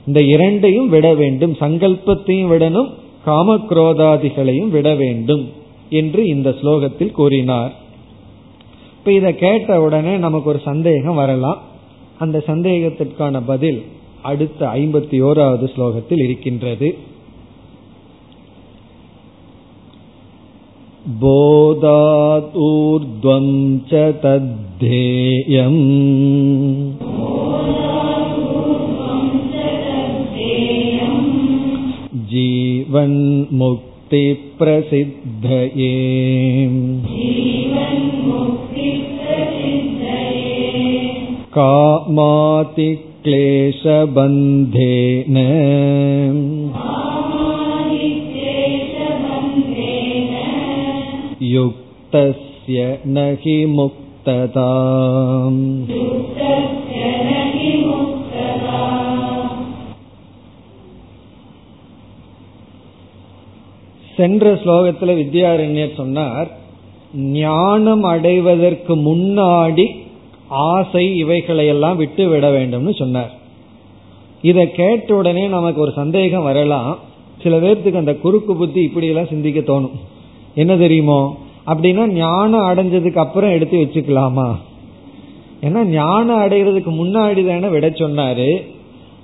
இந்த இரண்டையும் விட வேண்டும். சங்கல்பத்தையும் விடணும் காமக்ரோதாதிகளையும் விட வேண்டும் என்று இந்த ஸ்லோகத்தில் கூறினார். இப்ப இதை கேட்ட உடனே நமக்கு ஒரு சந்தேகம் வரலாம். அந்த சந்தேகத்திற்கான பதில் அடுத்த ஐம்பத்தி ஓராவது ஸ்லோகத்தில் இருக்கின்றது. बोधादूर्ध्वं च तद्धेयम् जीवन्मुक्तिप्रसिद्धये कामातिक्लेशबन्धेन युक्तस्य न हि मुक्तता சென்ற ஸ்லோகத்துல வித்யாரண்யர் சொன்னார் ஞானம் அடைவதற்கு முன்னாடி ஆசை இவைகளையெல்லாம் விட்டு விட வேண்டும்னு சொன்னார் இதை கேட்ட உடனே நமக்கு ஒரு சந்தேகம் வரலாம் சில பேர்த்துக்கு அந்த குறுக்கு புத்தி இப்படி எல்லாம் சிந்திக்க தோணும் என்ன தெரியுமோ? அப்படின்னா ஞானம் அடைஞ்சதுக்கு அப்புறம் எடுத்து வச்சுக்கலாமா? ஏன்னா ஞானம் அடைகிறதுக்கு முன்னாடி தானே விட சொன்னாரு.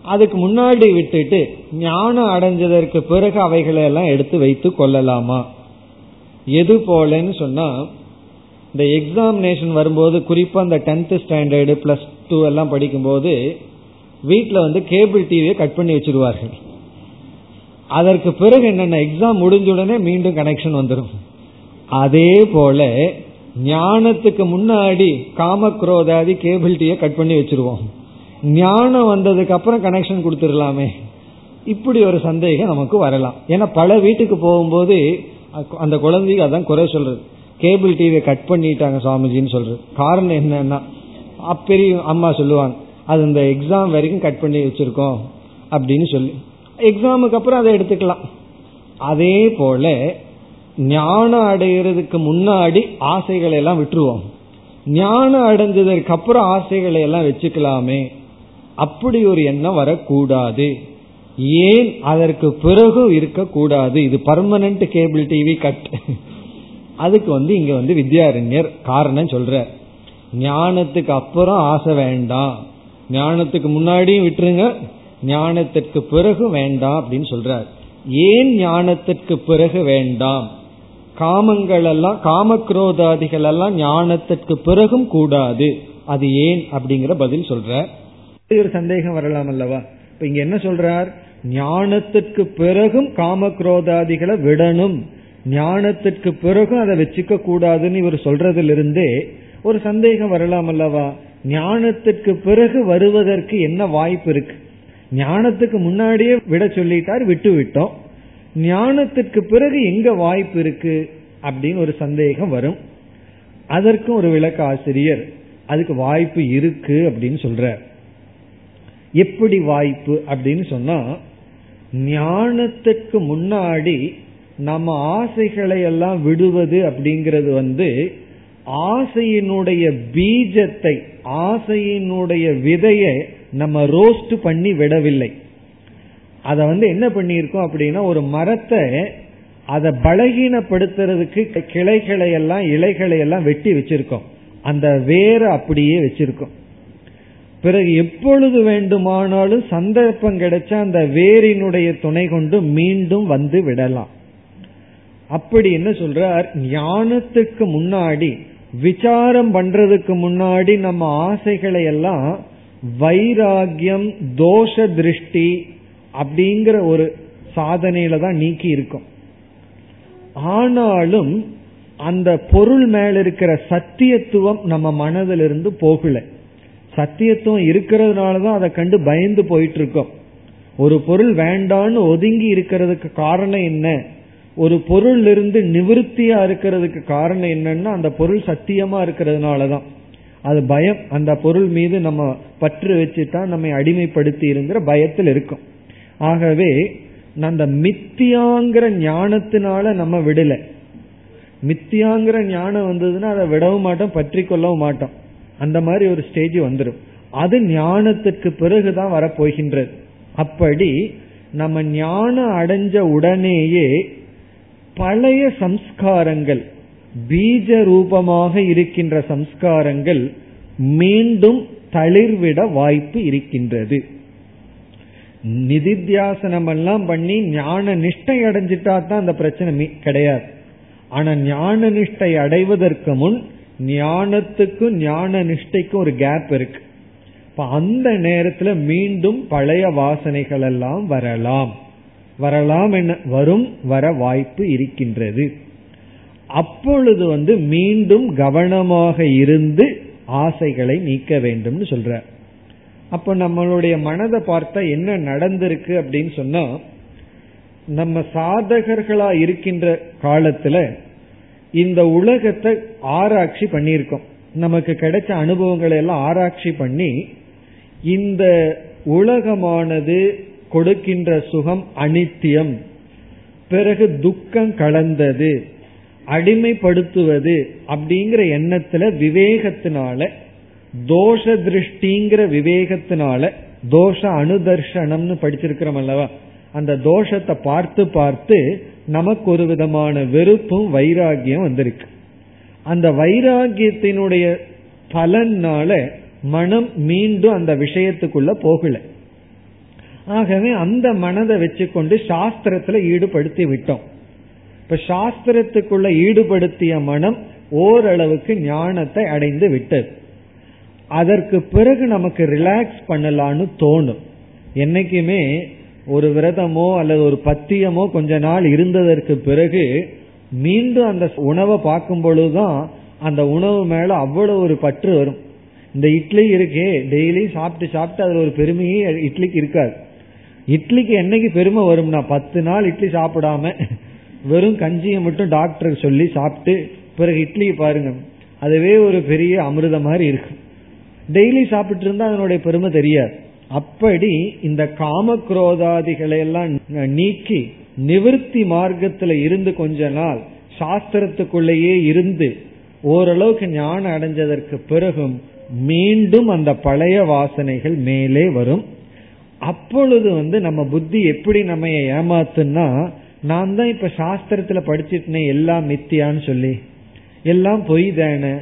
அதுக்கு முன்னாடி விட்டுட்டு ஞானம் அடைஞ்சதற்கு பிறகு அவைகளை எல்லாம் எடுத்து வைத்து கொள்ளலாமா? எது போலன்னு சொன்னா இந்த எக்ஸாமினேஷன் வரும்போது குறிப்பா இந்த டென்த் ஸ்டாண்டர்டு பிளஸ் டூ எல்லாம் படிக்கும்போது வீட்டில் வந்து கேபிள் டிவியை கட் பண்ணி வச்சிருவார்கள். அதற்கு பிறகு என்னென்ன எக்ஸாம் முடிஞ்ச உடனே மீண்டும் கனெக்ஷன் வந்துடும் அதே போல ஞானத்துக்கு முன்னாடி காமக்ரோதாதி கேபிள் டியை கட் பண்ணி வச்சிருவோம். ஞானம் வந்ததுக்கு அப்புறம் கனெக்ஷன் கொடுத்துடலாமே. இப்படி ஒரு சந்தேகம் நமக்கு வரலாம். ஏன்னா பல வீட்டுக்கு போகும்போது அந்த குழந்தைக்கு அதான் குறை சொல்றது. கேபிள் டிவியை கட் பண்ணிட்டாங்க சுவாமிஜின்னு சொல்றது. காரணம் என்னன்னா அப்பெரிய அம்மா சொல்லுவாங்க அது இந்த எக்ஸாம் வரைக்கும் கட் பண்ணி வச்சிருக்கோம் அப்படின்னு சொல்லி. எக்ஸாமுக்கு அப்புறம் அதை எடுத்துக்கலாம். அதே போல ஞானம் அடைகிறதுக்கு முன்னாடி ஆசைகளை எல்லாம் விட்டுருவோம். ஞானம் அடைஞ்சதற்கு அப்புறம் ஆசைகளை எல்லாம் வச்சுக்கலாமே. அப்படி ஒரு எண்ணம் வரக்கூடாது. ஏன்? அதற்கு பிறகு இருக்கக்கூடாது. இது பர்மனன்ட் கேபிள் டிவி கட் அதுக்கு வந்து இங்க வந்து வித்யாரண்யர் காரணம் சொல்ற ஞானத்துக்கு அப்புறம் ஆசை வேண்டாம். ஞானத்துக்கு முன்னாடியும் விட்டுருங்க. ஞானத்திற்கு பிறகு வேண்டாம் அப்படின்னு சொல்றார். ஏன் ஞானத்திற்கு பிறகு வேண்டாம்? காமங்கள் எல்லாம் காமக்ரோதாதிகள் எல்லாம் ஞானத்திற்கு பிறகும் கூடாது. அது ஏன் அப்படிங்கிற பதில் சொல்ற ஒரு சந்தேகம் வரலாம் அல்லவா? இப்ப இங்க என்ன சொல்றார்? ஞானத்திற்கு பிறகும் காமக்ரோதாதிகளை விடணும். ஞானத்திற்கு பிறகும் அதை வச்சுக்க கூடாதுன்னு இவர் சொல்றதிலிருந்தே ஒரு சந்தேகம் வரலாம் அல்லவா? ஞானத்திற்கு பிறகு வருவதற்கு என்ன வாய்ப்பு இருக்கு? ஞானத்துக்கு முன்னாடியே விட சொல்லிட்டார் விட்டு விட்டோம். ஞானத்திற்கு பிறகு எங்க வாய்ப்பு இருக்கு அப்படின்னு ஒரு சந்தேகம் வரும். அதற்கும் ஒரு விளக்க ஆசிரியர் அதுக்கு வாய்ப்பு இருக்கு அப்படின்னு சொல்ற எப்படி வாய்ப்பு அப்படின்னு சொன்னா ஞானத்துக்கு முன்னாடி நம்ம ஆசைகளை எல்லாம் விடுவது அப்படிங்கிறது வந்து ஆசையினுடைய பீஜத்தை ஆசையினுடைய விதையை நம்ம ரோஸ்ட் பண்ணி விடவில்லை. அத வந்து என்ன பண்ணியிருக்கோம் அப்படின்னா ஒரு மரத்தை அதை பலகீனப்படுத்துறதுக்கு கிளைகளை எல்லாம் இலைகளை எல்லாம் வெட்டி வச்சிருக்கோம். அந்த வேரை அப்படியே வச்சிருக்கோம். பிறகு எப்பொழுது வேண்டுமானாலும் சந்தர்ப்பம் கிடைச்சா அந்த வேரினுடைய துணை கொண்டு மீண்டும் வந்து விடலாம். அப்படி என்ன சொல்றார்? ஞானத்துக்கு முன்னாடி விசாரம் பண்றதுக்கு முன்னாடி நம்ம ஆசைகளை எல்லாம் வைராகியம் தோஷ திருஷ்டி அப்படிங்கிற ஒரு சாதனையில தான் நீக்கி இருக்கும். ஆனாலும் அந்த பொருள் மேல இருக்கிற சத்தியத்துவம் நம்ம மனதிலிருந்து போகல. சத்தியத்துவம் இருக்கிறதுனால தான் அதை கண்டு பயந்து போயிட்டு இருக்கோம் ஒரு பொருள் வேண்டான்னு ஒதுங்கி இருக்கிறதுக்கு காரணம் என்ன? ஒரு பொருள் இருந்து நிவிருத்தியா இருக்கிறதுக்கு காரணம் என்னன்னா அந்த பொருள் சத்தியமா இருக்கிறதுனாலதான் அது பயம் அந்த பொருள் மீது நம்ம பற்று வச்சுட்டா நம்மை அடிமைப்படுத்தி இருங்கிற பயத்தில் இருக்கும். ஆகவே அந்த மித்தியாங்கிற ஞானத்தினால நம்ம விடல. மித்தியாங்கிற ஞானம் வந்ததுன்னா அதை விடவும் மாட்டோம் பற்றி கொள்ளவும் மாட்டோம். அந்த மாதிரி ஒரு ஸ்டேஜ் வந்துடும் அது ஞானத்துக்கு பிறகுதான் வரப்போகின்றது. அப்படி நம்ம ஞானம் அடைஞ்ச உடனேயே பழைய சம்ஸ்காரங்கள் பீஜ ரூபமாக இருக்கின்ற சம்ஸ்காரங்கள் மீண்டும் தளிர்விட வாய்ப்பு இருக்கின்றது. நிதித்தியாசனம் எல்லாம் பண்ணி ஞான நிஷ்டை அடைஞ்சிட்டா தான் அந்த பிரச்சனை கிடையாது. ஆனா ஞான நிஷ்டை அடைவதற்கு முன் ஞானத்துக்கும் ஞான நிஷ்டைக்கும் ஒரு கேப் இருக்கு. இப்ப அந்த நேரத்துல மீண்டும் பழைய வாசனைகள் எல்லாம் வரலாம். வரலாம் என்ன? வரும் வர வாய்ப்பு இருக்கின்றது. அப்பொழுது வந்து மீண்டும் கவனமாக இருந்து ஆசைகளை நீக்க வேண்டும்னு சொல்ற. அப்ப நம்மளுடைய மனதை பார்த்தா என்ன நடந்திருக்கு அப்படின்னு சொன்னா நம்ம சாதகர்களா இருக்கின்ற காலத்துல இந்த உலகத்தை ஆராய்ச்சி பண்ணியிருக்கோம். நமக்கு கிடைச்ச அனுபவங்களை எல்லாம் ஆராய்ச்சி பண்ணி இந்த உலகமானது கொடுக்கின்ற சுகம் அனித்தியம் பிறகு துக்கம் கலந்தது அடிமைப்படுத்துவது அப்படிங்கிற எண்ணத்துல விவேகத்தினால தோஷ திருஷ்டிங்கிற விவேகத்தினால தோஷ அனுதர்ஷனம்னு படிச்சிருக்கிறோம் அல்லவா? அந்த தோஷத்தை பார்த்து பார்த்து நமக்கு ஒரு விதமான வெறுப்பும் வைராகியம் வந்திருக்கு. அந்த வைராகியத்தினுடைய பலனால மனம் மீண்டும் அந்த விஷயத்துக்குள்ள போகல. ஆகவே அந்த மனதை வச்சுக்கொண்டு சாஸ்திரத்துல ஈடுபடுத்தி விட்டோம். இப்ப சாஸ்திரத்துக்குள்ள ஈடுபடுத்திய மனம் ஓரளவுக்கு ஞானத்தை அடைந்து விட்டது. அதற்கு பிறகு நமக்கு ரிலாக்ஸ் பண்ணலான்னு தோணும். என்னைக்குமே ஒரு விரதமோ அல்லது ஒரு பத்தியமோ கொஞ்ச நாள் இருந்ததற்கு பிறகு மீண்டும் அந்த உணவை பார்க்கும் பொழுதுதான் அந்த உணவு மேல அவ்வளவு ஒரு பற்று வரும். இந்த இட்லி இருக்கே டெய்லி சாப்பிட்டு சாப்பிட்டு அதுல ஒரு பெருமையே இட்லிக்கு இருக்காது. இட்லிக்கு என்னைக்கு பெருமை வரும்னா பத்து நாள் இட்லி சாப்பிடாம வெறும் கஞ்சியை மட்டும் டாக்டர் சொல்லி சாப்பிட்டு பிறகு இட்லி பாருங்க. அதுவே ஒரு பெரிய அமிர்த மாதிரி இருக்கு. டெய்லி சாப்பிட்டு இருந்தா அதனுடைய பெருமை தெரியாது. அப்படி இந்த காம குரோதாதிகளை எல்லாம் நீக்கி நிவிருத்தி மார்க்கத்துல இருந்து கொஞ்ச நாள் சாஸ்திரத்துக்குள்ளேயே இருந்து ஓரளவுக்கு ஞானம் அடைஞ்சதற்கு பிறகும் மீண்டும் அந்த பழைய வாசனைகள் மேலே வரும். அப்பொழுது வந்து நம்ம புத்தி எப்படி நம்ம ஏமாத்துன்னா நான் தான் இப்ப சாஸ்திரத்துல படிச்சிருந்தேன் எல்லாம் மித்தியான்னு சொல்லி. எல்லாம் பொய் தானே.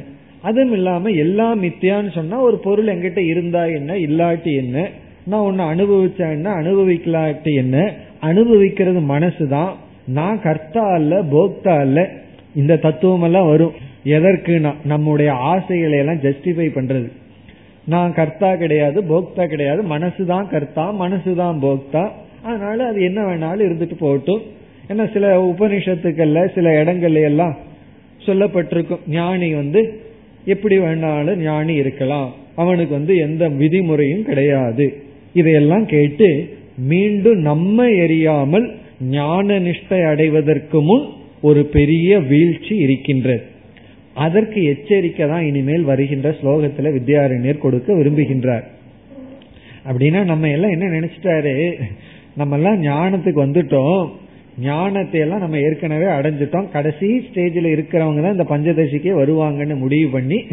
அதுவும் இல்லாம எல்லாம் மித்தியான்னு சொன்னா ஒரு பொருள் எங்கிட்ட இருந்தா என்ன இல்லாட்டி என்ன? நான் ஒன்னு அனுபவிச்சேன்னா அனுபவிக்கலாட்டி என்ன? அனுபவிக்கிறது மனசுதான் நான் கர்த்தா அல்ல போக்தா அல்ல. இந்த தத்துவம் எல்லாம் வரும். எதற்குனா நம்முடைய ஆசைகளை எல்லாம் ஜஸ்டிஃபை பண்றது. நான் கர்த்தா கிடையாது போக்தா கிடையாது. மனசுதான் கர்த்தா மனசுதான் போக்தா. அதனால அது என்ன வேணாலும் இருந்துட்டு போகட்டும். ஏன்னா சில உபனிஷத்துக்கள்ல சில இடங்கள்ல எல்லாம் சொல்லப்பட்டிருக்கும். ஞானி வந்து எப்படி வேணாலும் ஞானி இருக்கலாம். அவனுக்கு வந்து எந்த விதிமுறையும் கிடையாது. இதையெல்லாம் கேட்டு மீண்டும் நம்ம எரியாமல் ஞான நிஷ்டை அடைவதற்கு முன் ஒரு பெரிய வீழ்ச்சி இருக்கின்றது. அதற்கு எச்சரிக்கை தான் இனிமேல் வருகின்ற ஸ்லோகத்துல வித்யாரண்யர் கொடுக்க விரும்புகின்றார். அப்படின்னா நம்ம எல்லாம் என்ன நினைச்சிட்டாரு? நம்ம எல்லாம் ஞானத்துக்கு வந்துட்டோம். ஞானத்தை எல்லாம் நம்ம ஏற்கனவே அடைஞ்சிட்டோம். கடைசி ஸ்டேஜில் இருக்கிறவங்க தான் இந்த பஞ்சதசிக்கே வருவாங்கன்னு முடிவு பண்ணி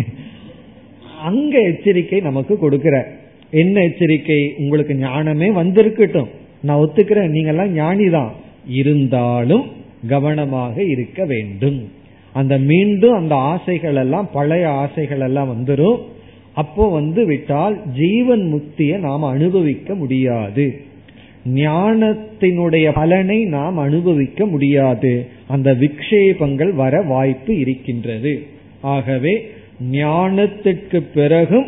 அங்க எச்சரிக்கை நமக்கு கொடுக்கிற என்ன எச்சரிக்கை? உங்களுக்கு ஞானமே வந்திருக்கட்டும். நான் ஒத்துக்கிறேன். நீங்க எல்லாம் இருந்தாலும் கவனமாக இருக்க வேண்டும். அந்த மீண்டும் அந்த ஆசைகள் எல்லாம் பழைய ஆசைகள் எல்லாம் வந்துடும் அப்போ வந்து விட்டால் ஜீவன் முக்தியை நாம் அனுபவிக்க முடியாது. ஞானத்தினுடைய பலனை நாம் அனுபவிக்க முடியாது. அந்த விக்ஷேபங்கள் வர வாய்ப்பு இருக்கின்றது. ஆகவே ஞானத்திற்கு பிறகும்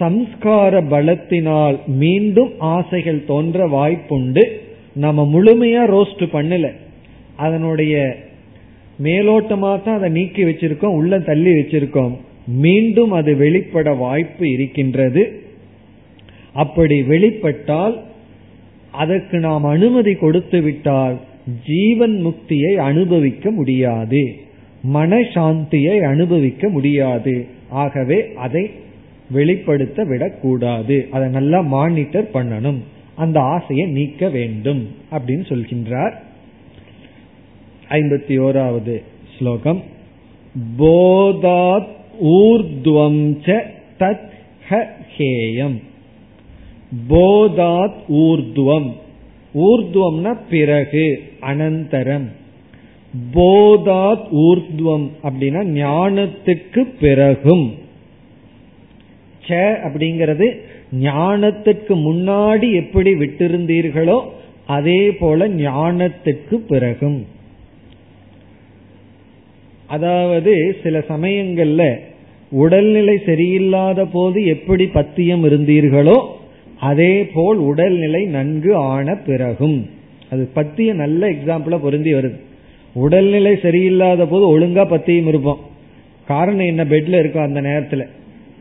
சம்ஸ்கார பலத்தினால் மீண்டும் ஆசைகள் தோன்ற வாய்ப்புண்டு. நம்ம முழுமையா ரோஸ்ட் பண்ணல. அதனுடைய மேலோட்டமா தான் அதை நீக்கி வச்சிருக்கோம் உள்ள தள்ளி வச்சிருக்கோம். மீண்டும் அது வெளிப்பட வாய்ப்பு இருக்கின்றது. அப்படி வெளிப்பட்டால் அதற்கு நாம் அனுமதி கொடுத்து விட்டால் ஜீவன் முக்தியை அனுபவிக்க முடியாது. மனசாந்தியை அனுபவிக்க முடியாது. ஆகவே அதை வெளிப்படுத்த விடக்கூடாது அதை நல்லா மானிட்டர் பண்ணணும். அந்த ஆசையை நீக்க வேண்டும் அப்படின்னு சொல்கின்றார். ஐம்பத்தி ஓராவது ஸ்லோகம். போதாத் ஊர்துவம் தத் ஹேயம். போதாத் ஊர்துவம். ஊர்துவம்னா பிறகு அனந்தரம். போதாத் ஊர்துவம் அப்படின்னா ஞானத்துக்கு பிறகும். ச அப்படிங்கிறது ஞானத்துக்கு முன்னாடி எப்படி விட்டிருந்தீர்களோ அதே போல ஞானத்துக்கு பிறகும். அதாவது சில சமயங்கள்ல உடல்நிலை சரியில்லாத போது எப்படி பத்தியம் இருந்தீர்களோ அதே போல் உடல்நிலை நன்கு ஆன பிறகும். அது பத்திய நல்ல எக்ஸாம்பிளா பொருந்தி வருது. உடல்நிலை சரியில்லாத போது ஒழுங்கா பத்தியம் இருப்போம். காரணம் என்ன? பெட்ல இருக்கும் அந்த நேரத்துல.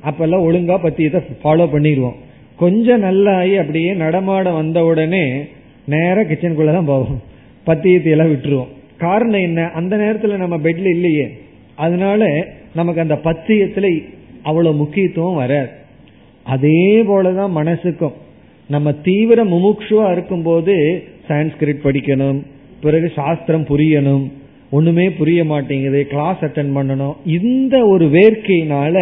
அப்பெல்லாம் ஒழுங்கா பத்தியத்தை ஃபாலோ பண்ணிடுவோம். கொஞ்சம் நல்லாயி அப்படியே நடமாட வந்த உடனே நேர கிச்சனுக்குள்ளதான் போவோம். பத்தியத்தை எல்லாம் விட்டுருவோம். காரணம் என்ன? அந்த நேரத்துல நம்ம பெட்ல இல்லையே. அதனால நமக்கு அந்த பத்தியத்துல அவ்வளவு முக்கியத்துவம் வராது. அதே போலதான் மனசுக்கும். நம்ம தீவிர முமுட்சுவா இருக்கும்போது சான்ஸ்கிரிட் படிக்கணும் பிறகு சாஸ்திரம் புரியணும் ஒண்ணுமே புரிய மாட்டேங்குது கிளாஸ் அட்டன் பண்ணணும். இந்த ஒரு வேர்க்கையினால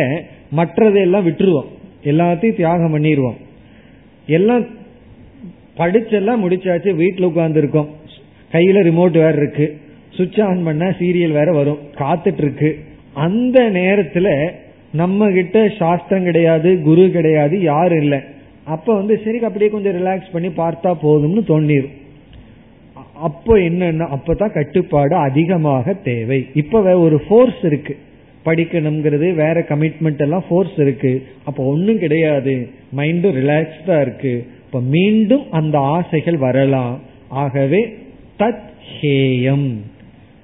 மற்றதையெல்லாம் விட்டுருவோம். எல்லாத்தையும் தியாகம் பண்ணிடுவோம் எல்லாம் படிச்செல்லாம் முடிச்சாச்சு வீட்டில் உட்கார்ந்து இருக்கோம் கையில ரிமோட் வேற இருக்கு. சுவிட்ச் ஆன் பண்ண சீரியல் வேற வரும். காத்துட்டு இருக்கு. அந்த நேரத்துல நம்ம கிட்ட சாஸ்திரம் கிடையாது குரு கிடையாது யாரும் இல்லை. அப்ப வந்து சரி அப்படியே கொஞ்சம் ரிலாக்ஸ் பண்ணி பார்த்தா போதும்னு தோணிரும். அப்போ என்னன்னா அப்பதான் கட்டுப்பாடு அதிகமாக தேவை. இப்ப ஒரு ஃபோர்ஸ் இருக்கு. படிக்கணுங்கிறது வேற கமிட்மெண்ட் எல்லாம் ஃபோர்ஸ் இருக்கு. அப்ப ஒன்னும் கிடையாது. மைண்டும் ரிலாக்ஸ்டா இருக்கு. இப்ப மீண்டும் அந்த ஆசைகள் வரலாம். ஆகவே தத் ஹேயம்.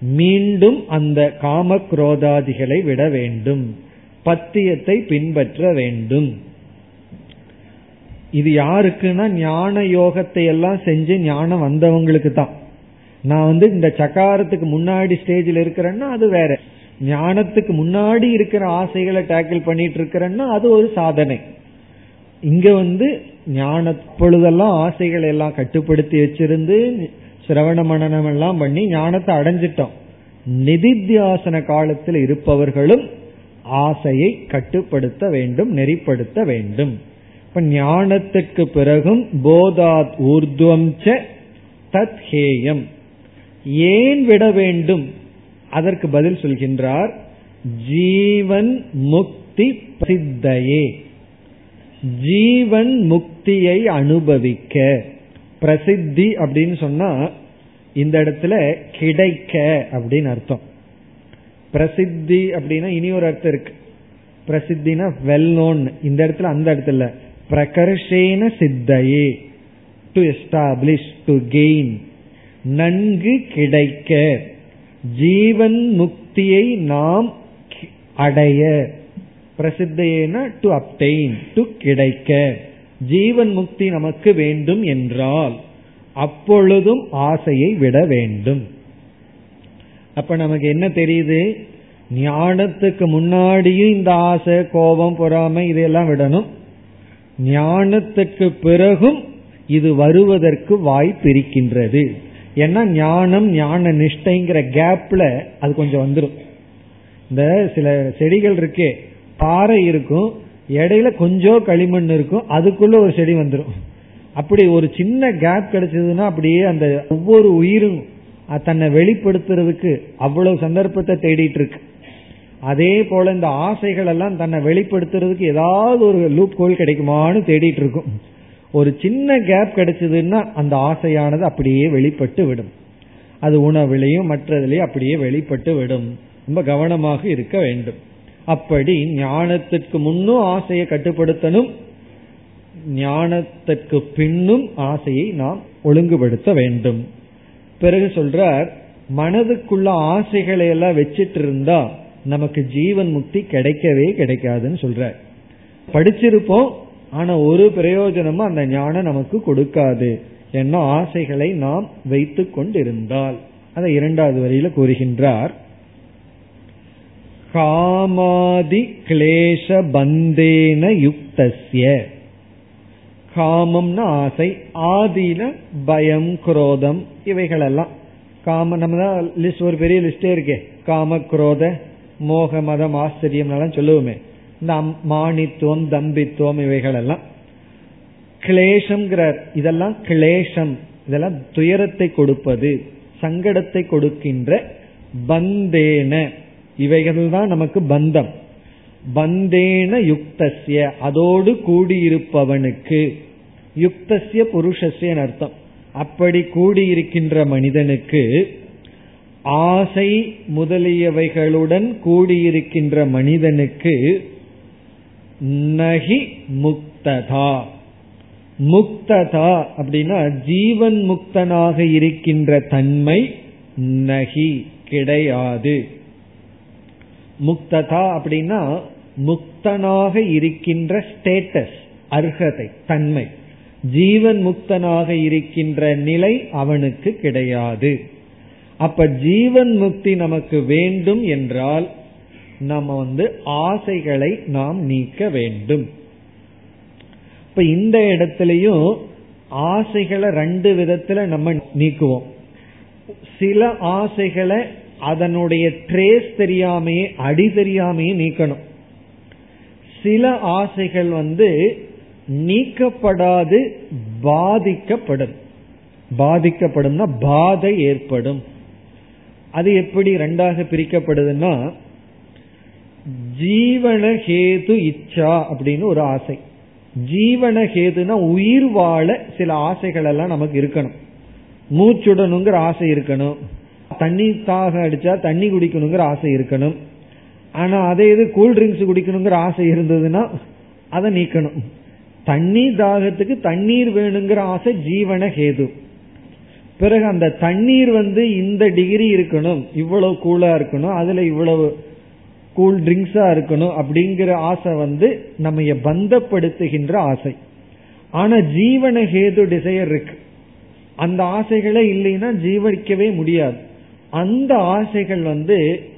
மீண்டும் அந்த காம குரோதாதிகளை விட வேண்டும். பத்தியத்தை பின்பற்ற வேண்டும். இது யாருக்குன்னா ஞான யோகத்தை எல்லாம் செஞ்சு ஞானம் வந்தவங்களுக்கு தான். நான் வந்து இந்த சக்காரத்துக்கு முன்னாடி ஸ்டேஜில் இருக்கிறேன்னா அது வேற. ஞானத்துக்கு முன்னாடி இருக்கிற ஆசைகளை டேக்கிள் பண்ணிட்டு இருக்கிறேன்னா அது ஒரு சாதனை. இங்க வந்து ஞான பொழுதெல்லாம் ஆசைகளை எல்லாம் கட்டுப்படுத்தி வச்சிருந்து சிரவண மனநம் எல்லாம் பண்ணி ஞானத்தை அடைஞ்சிட்டோம். நிதித்தியாசன காலத்தில் இருப்பவர்களும் ஆசையை கட்டுப்படுத்த வேண்டும் நெறிப்படுத்த வேண்டும். இப்ப ஞானத்துக்கு பிறகும் போதாத் ஊர்துவம் தத் ஹேயம். ஏன் விட வேண்டும்? அதற்கு பதில் சொல்கின்றார் ஜீவன் முக்தி பிரசித்தையே. ஜீவன் முக்தியை அனுபவிக்க. பிரசித்தி அப்படின்னு சொன்னா இந்த இடத்துல கிடைக்க அப்படின்னு அர்த்தம். பிரசித்தி அப்படின்னா இனி ஒரு அர்த்தம் இருக்கு. பிரசித்தினா வெல் நோன் இந்த இடத்துல அந்த இடத்துல பிரகர்ஷேன சித்தையே. டு எஸ்டாப்ளிஷ் டு கெயின் நன்கு கிடைக்க. ஜீவன் முக்தியை நாம் அடைய. பிரசித்தையேனா டு அப்டெயின் டு கிடைக்க. ஜீவன் முக்தி நமக்கு வேண்டும் என்றால் அப்பொழுதும் ஆசையை விட வேண்டும். அப்ப நமக்கு என்ன தெரியுது? ஞானத்துக்கு முன்னாடியும் இந்த ஆசை கோபம் பொறாமை இதையெல்லாம் விடணும். ஞானத்துக்கு பிறகும் இது வருவதற்கு வாய்ப்பு இருக்கின்றது. ஏன்னா ஞானம் ஞான நிஷ்டைங்கிற கேப்ல அது கொஞ்சம் வந்துடும் இந்த சில செடிகள் இருக்கே பாறை இருக்கும் இடையில கொஞ்சம் களிமண் இருக்கும் அதுக்குள்ள ஒரு செடி வந்துடும் அப்படி ஒரு சின்ன கேப் கிடைச்சதுன்னா அப்படியே அந்த ஒவ்வொரு உயிரும் தன்னை வெளிப்படுத்துறதுக்கு அவ்வளவு சந்தர்ப்பத்தை தேடிட்டு இருக்கு அதே போல இந்த ஆசைகள் எல்லாம் தன்னை வெளிப்படுத்துறதுக்கு ஏதாவது ஒரு லூப் கோல் கிடைக்குமான்னு தேடிட்டு இருக்கும் ஒரு சின்ன கேப் கிடைச்சதுன்னா அந்த ஆசையானது அப்படியே வெளிப்பட்டு விடும். அது உணவிலையும் மற்றதிலையும் அப்படியே வெளிப்பட்டு விடும். ரொம்ப கவனமாக இருக்க வேண்டும். அப்படி ஞானத்திற்கு முன்னும் ஆசையை கட்டுப்படுத்தணும். ஞானத்திற்கு பின்னும் ஆசையை நாம் ஒழுங்குபடுத்த வேண்டும். பிறகு சொல்றார் மனதுக்குள்ள ஆசைகளை எல்லாம் வச்சிட்டு இருந்தா நமக்கு ஜீவன் முக்தி கிடைக்கவே கிடைக்காதுன்னு சொல்ற படிச்சிருப்போம் ஆனா ஒரு பிரயோஜனமும் அந்த ஞானம் நமக்கு கொடுக்காது. என்ன ஆசைகளை நாம் வைத்து கொண்டிருந்தால். அதை இரண்டாவது வரியில கூறுகின்றார். காமாதி கிளேஷ பந்தேன யுக்தஸ்ய. காமம்னா ஆசை ஆதியில பயம் குரோதம் இவைகளெல்லாம். காம நம்ம தான் லிஸ்ட் ஒரு பெரிய லிஸ்டே இருக்கே. காம குரோத மோக மதம் ஆச்சரியம் எல்லாம் சொல்லுவோமே. இந்த மானித்துவம் தம்பித்துவம் இவைகளெல்லாம். எல்லாம் இதெல்லாம் கிளேஷம். இதெல்லாம் துயரத்தை கொடுப்பது சங்கடத்தை கொடுக்கின்ற பந்தேன. இவைகள் தான் நமக்கு பந்தம். பந்தேன யுக்தசிய அதோடு கூடியிருப்பவனுக்கு. யுக்தசிய புருஷசிய அர்த்தம். அப்படி கூடியிருக்கின்ற மனிதனுக்கு ஆசை முதலியவைகளுடன் கூடியிருக்கின்ற மனிதனுக்கு நகி முக்ததா. முக்ததா அப்படின்னா ஜீவன் முக்தனாக இருக்கின்ற தன்மை நகி கிடையாது. முக்ததா அப்படின்னா முக்தனாக இருக்கின்ற ஸ்டேட்டஸ் அர்ஹதை தன்மை. ஜீவன் முக்தனாக இருக்கின்ற நிலை அவனுக்கு கிடையாது. அப்ப ஜீவன் முக்தி நமக்கு வேண்டும் என்றால் நம்ம வந்து ஆசைகளை நாம் நீக்க வேண்டும். இப்ப இந்த இடத்துலயும் ஆசைகளை ரெண்டு விதத்துல நம்ம நீக்குவோம். சில ஆசைகளை அதனுடைய ட்ரேஸ் தெரியாமையே அடி தெரியாமையே நீக்கணும். சில ஆசைகள் வந்து நீக்கப்படாது பாதிக்கப்படும். பாதிக்கப்படும்னா பாதை ஏற்படும். அது எப்படி ரெண்டாக பிரிக்கப்படுதுன்னா ஜீவனஹேது இச்சா அப்படின்னு ஒரு ஆசை. ஜீவனஹேதுனா உயிர் வாழ சில ஆசைகள் எல்லாம் நமக்கு இருக்கணும். மூச்சுடணுங்கிற ஆசை இருக்கணும். தண்ணி தாக அடிச்சா தண்ணி குடிக்கணுங்கிற ஆசை இருக்கணும். ஆனா அதே இது கூல் ட்ரிங்க்ஸ் குடிக்கணுங்கிற ஆசை இருந்ததுன்னா அதை நீக்கணும். தண்ணி தாகத்துக்கு தண்ணீர் வேணுங்கிற ஆசை ஜீவன ஹேது. பிறகு அந்த தண்ணீர் வந்து இந்த டிகிரி இருக்கணும் இவ்வளவு கூலா இருக்கணும் அதுல இவ்வளவு கூல் ட்ரிங்க்ஸா இருக்கணும் அப்படிங்கிற ஆசை வந்து நம்ம பந்தப்படுத்துகின்ற ஆசை. ஆனா ஜீவன ஹேது டிசையர் இருக்கு. அந்த ஆசைகளே இல்லைன்னா ஜீவனிக்கவே முடியாது. அந்த ஆசைகள் வந்து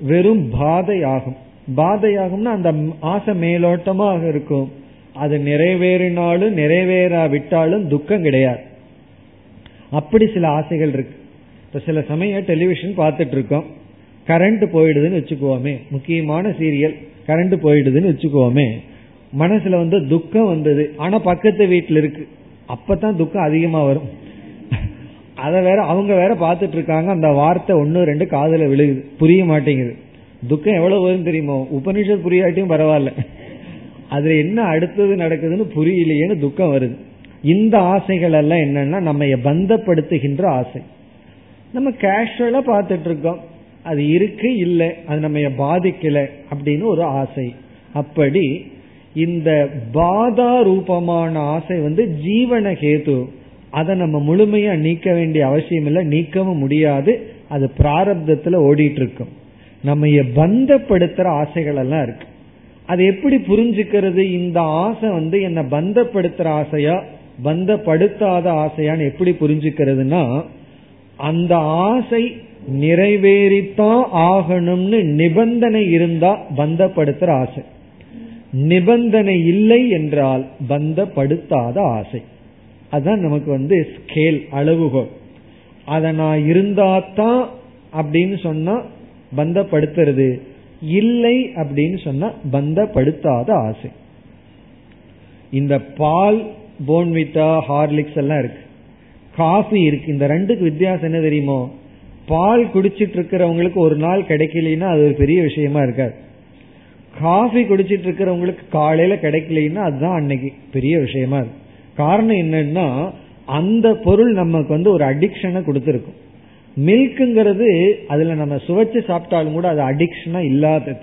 வெறும் பாதையாகும். பாதையாகும்னா அந்த ஆசை மேலோட்டமாக இருக்கும். அது நிறைவேறினாலும் நிறைவேறாவிட்டாலும் துக்கம் கிடையாது. அப்படி சில ஆசைகள் இருக்கு. இப்ப சில சமயம் டெலிவிஷன் பார்த்துட்டு இருக்கோம் கரண்ட் போயிடுதுன்னு வச்சுக்குவோமே. முக்கியமான சீரியல் கரண்ட் போயிடுதுன்னு வச்சுக்குவோமே. மனசுல வந்து துக்கம் வந்தது. ஆனா பக்கத்து வீட்டில் இருக்கு. அப்பதான் துக்கம் அதிகமா வரும். அதை வேற அவங்க வேற பாத்துட்டு இருக்காங்க. அந்த வார்த்தை ஒன்னு ரெண்டு காதல விழுகுது. புரிய மாட்டேங்குது. துக்கம் எவ்வளவு வரும் தெரியுமோ? உபனிஷத் புரியாட்டியும் பரவாயில்ல. அதுல என்ன அடுத்தது நடக்குதுன்னு புரியலையேன்னு துக்கம் வருது. இந்த ஆசைகள் எல்லாம் என்னன்னா நம்ம பந்தப்படுத்துகின்ற ஆசை. நம்ம கேஷுவலா பார்த்துட்டு இருக்கோம். அது இருக்கு இல்லை. அது நம்ம பாதிக்கல அப்படின்னு ஒரு ஆசை. அப்படி இந்த பாதா ரூபமான ஆசை வந்து ஜீவன கேது அதை நம்ம முழுமையா நீக்க வேண்டிய அவசியம் இல்லை நீக்கவும் முடியாது. அது பிராரப்தத்துல ஓடிட்டு இருக்கும் நம்ம பந்தப்படுத்துற ஆசைகள் எல்லாம் இருக்கு. அது எப்படி புரிஞ்சுக்கிறது? இந்த ஆசை வந்து என்ன பந்தப்படுத்துற ஆசையா பந்தப்படுத்தாத ஆசையான்னு எப்படி புரிஞ்சுக்கிறதுனா அந்த ஆசை நிறைவேறித்தான் ஆகணும்னு நிபந்தனை இருந்தா பந்தப்படுத்துற ஆசை. நிபந்தனை இல்லை என்றால் பந்தப்படுத்தாத ஆசை. அதுதான் நமக்கு வந்து ஸ்கேல் அளவுகோல். அதை நான் இருந்தாதான் அப்படின்னு சொன்னா பந்தப்படுத்துறது. இல்லை அப்படின்னு சொன்னா பந்தப்படுத்தாத ஆசை. இந்த பால் போன்விட்டா ஹார்லிக்ஸ் எல்லாம் இருக்கு. காஃபி இருக்கு. இந்த ரெண்டுக்கு வித்தியாசம் என்ன தெரியுமோ? பால் குடிச்சிட்டு இருக்கிறவங்களுக்கு ஒரு நாள் கிடைக்கலன்னா அது ஒரு பெரிய விஷயமா இருக்காது. காஃபி குடிச்சிட்டு இருக்கிறவங்களுக்கு காலையில கிடைக்கலன்னா அதுதான் அன்னைக்கு பெரிய விஷயமா இருக்கு. காரணம் என்னன்னா அந்த பொருள் நமக்கு வந்து ஒரு அடிக்ஷனை கொடுத்துருக்கும். மில்க்குங்கிறது அதுல நம்ம சுவைச்சு சாப்பிட்டாலும் கூட அது அடிக்ஷனா இல்லாதது.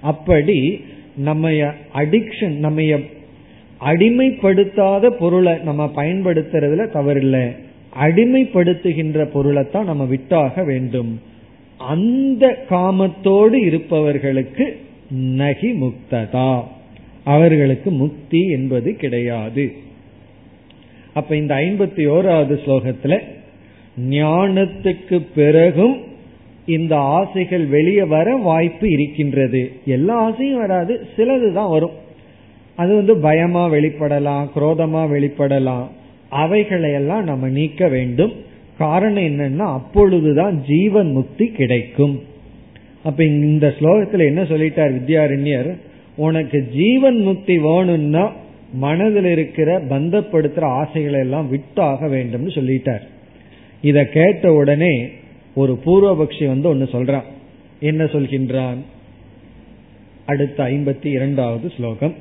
அப்படி நம்ம அடிக்ஷன் நம்ம அடிமைப்படுத்தாத பொருளை நம்ம பயன்படுத்துறதுல தவறில்லை. அடிமைப்படுத்துகின்ற பொருளைத்தான் நம்ம விட்டாக வேண்டும். அந்த காமத்தோடு இருப்பவர்களுக்கு நகி முக்ததா. அவர்களுக்கு முக்தி என்பது கிடையாது. அப்ப இந்த ஐம்பத்தி ஓராவது ஸ்லோகத்துல ஞானத்துக்கு பிறகும் இந்த ஆசைகள் வெளியே வர வாய்ப்பு இருக்கின்றது. எல்லா ஆசையும் வராது சிலது தான் வரும். அது வந்து பயமா வெளிப்படலாம் குரோதமா வெளிப்படலாம். அவைகளையெல்லாம் நம்ம நீக்க வேண்டும். காரணம் என்னன்னா அப்பொழுதுதான் ஜீவன் முக்தி கிடைக்கும். அப்ப இந்த ஸ்லோகத்துல என்ன சொல்லிட்டார் வித்யாரண்யர்? உனக்கு ஜீவன் முக்தி வேணும்னா மனதில் இருக்கிற பந்தப்படுத்துற ஆசைகளை எல்லாம் விட்டாக வேண்டும்னு சொல்லிட்டார் இத கேட்ட உடனே ஒரு பூர்வபக்ஷி வந்து ஒன்னு சொல்றான் என்ன சொல்கின்றான் அடுத்த ஐம்பத்தி இரண்டாவது ஸ்லோகம்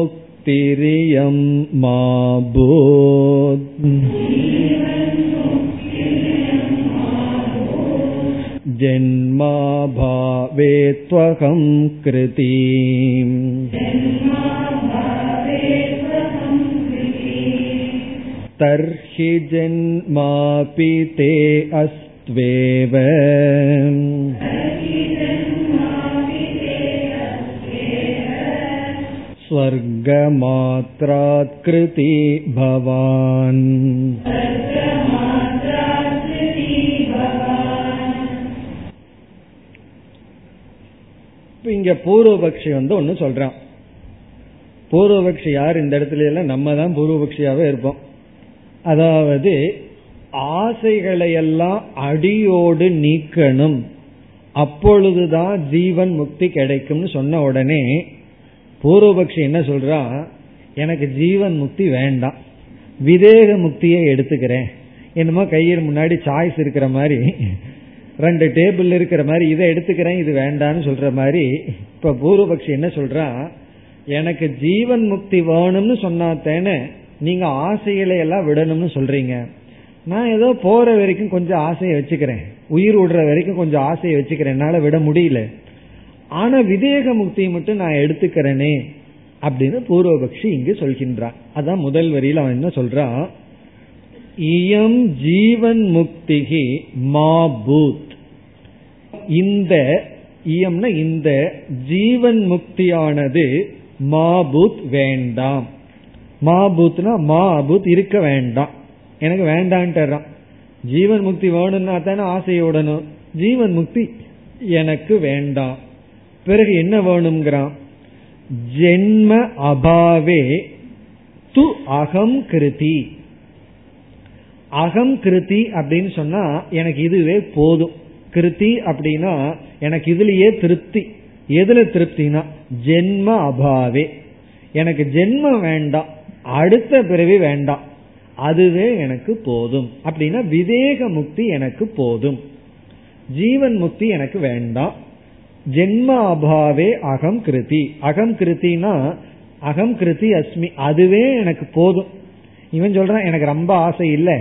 जीवन्मुक्तिरियं मा बोध् जन्मा भावे त्वहं कृती तर्हि जन्मापि ते अस्त्वेव स्वर्गमात्रात्कृति भवान् இங்க பூர்வபக்ஷி வந்து ஒன்னு சொல்றான். பூர்வபக்ஷி யார் இந்த இடத்துல எல்லாம் நம்ம தான் பூர்வபக்ஷியாவே இருப்போம். அதாவது ஆசைகளை எல்லாம் அடியோடு நீக்கணும். அப்பொழுதுதான் ஜீவன் முக்தி கிடைக்கும்னு சொன்ன உடனே பூர்வபக்ஷி என்ன சொல்றா? எனக்கு ஜீவன் முக்தி வேண்டாம். விதேக முக்தியை எடுத்துக்கிறேன். என்னமோ கையில் முன்னாடி சாய்ஸ் இருக்கிற மாதிரி. ரெண்டு டேபிள் இருக்கிற மாதிரி இதை எடுத்துக்கிறேன் இது வேண்டான்னு சொல்ற மாதிரி இப்ப பூர்வபக்ஷி என்ன சொல்றா? எனக்கு ஜீவன் முக்தி வேணும்னு சொன்னாத்தேன்னு நீங்க ஆசைகளை எல்லாம் விடணும்னு சொல்றீங்க. நான் ஏதோ போற வரைக்கும் கொஞ்சம் ஆசையை வச்சுக்கிறேன். உயிர் விடுற வரைக்கும் கொஞ்சம் ஆசையை வச்சுக்கிறேன். என்னால விட முடியல. ஆனா விதேக முக்தியை மட்டும் நான் எடுத்துக்கிறேனே அப்படின்னு பூர்வபக்ஷி இங்கு சொல்கின்றான் அதான் முதல் வரியில அவன் என்ன சொல்றான் இயம் ஜீவன் முக்திகி மாபூத். இந்த இயம்னா இந்த ஜீவன் முக்தியானது மாபூத் வேண்டாம். மாபூத்னா மாபூத் இருக்க வேண்டாம். எனக்கு வேண்டான்ட்டுறான் ஜீவன் முக்தி வேணும்னா தானே ஆசையோடணும் ஜீவன் முக்தி எனக்கு வேண்டாம். பிறகு என்ன வேணுங்கிறான் ஜென்ம அபாவே து அகம் கிருதி. அகம் கிருதி அப்படின்னு சொன்னா எனக்கு இதுவே போதும். கிருதி அப்படின்னா எனக்கு இதுலயே திருப்தி. எதுல திருப்தினா ஜென்ம அபாவே. எனக்கு ஜென்மம் வேண்டாம். அடுத்த பிறவி வேண்டாம். அதுவே எனக்கு போதும். அப்படின்னா விவேக முக்தி எனக்கு போதும். ஜீவன் முக்தி எனக்கு வேண்டாம். ஜென்ம அபாவே அகம் கிருதி. அகம் கிருத்தினா அகம் கிருதி அஸ்மி. அதுவே எனக்கு போதும். இவன் சொல்றான் எனக்கு ரொம்ப ஆசை இல்லை.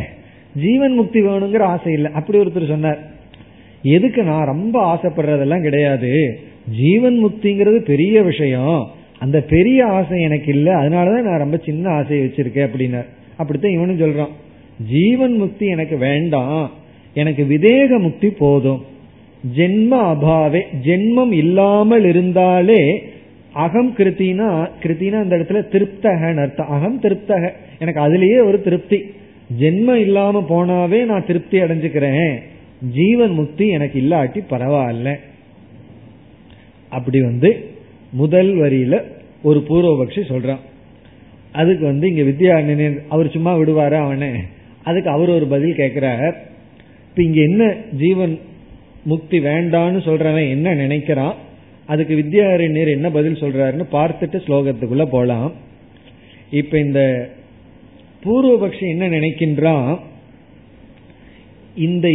ஜீவன் முக்தி வேணுங்கிற ஆசை இல்லை. அப்படி ஒருத்தர் சொன்னார். எதுக்கு நான் ரொம்ப ஆசைப்படுறதெல்லாம் கிடையாது. ஜீவன் முக்திங்கிறது பெரிய விஷயம். அந்த பெரிய ஆசை எனக்கு இல்லை. அதனாலதான் நான் ரொம்ப சின்ன ஆசையை வச்சிருக்கேன் அப்படின்னார். அப்படித்தான் இவனும் சொல்றான். ஜீவன் முக்தி எனக்கு வேண்டாம். எனக்கு விதேக முக்தி போதும். ஜென்ம அபாவே ஜென்மம் இல்லாமல் இருந்தாலே அகம் கிருத்தினா கிருத்தினா அந்த இடத்துல திருப்தகன்னு அர்த்தம். அகம் திருப்தக. எனக்கு அதுலேயே ஒரு திருப்தி. ஜென்மம் இல்லாம போனாவே நான் திருப்தி அடைஞ்சுக்கிறேன். ஜீவன் முக்தி எனக்கு இல்லாட்டி பரவாயில்ல. அப்படி வந்து முதல் வரியில ஒரு பூர்வபக்ஷி சொல்றான். அதுக்கு வந்து இங்க வித்யா அவர் சும்மா விடுவாரு அவனே? அதுக்கு அவர் ஒரு பதில் கேட்கிறார் இப்ப இங்க என்ன ஜீவன் முக்தி வேண்டான்னு சொல்றவன் என்ன நினைக்கிறான்? அதுக்கு வித்யாரண்யர் என்ன பதில் சொல்றாருன்னு பார்த்துட்டு ஸ்லோகத்துக்குள்ள போலாம். இப்ப இந்த பூர்வபக்ஷி என்ன நினைக்கின்றான் இந்த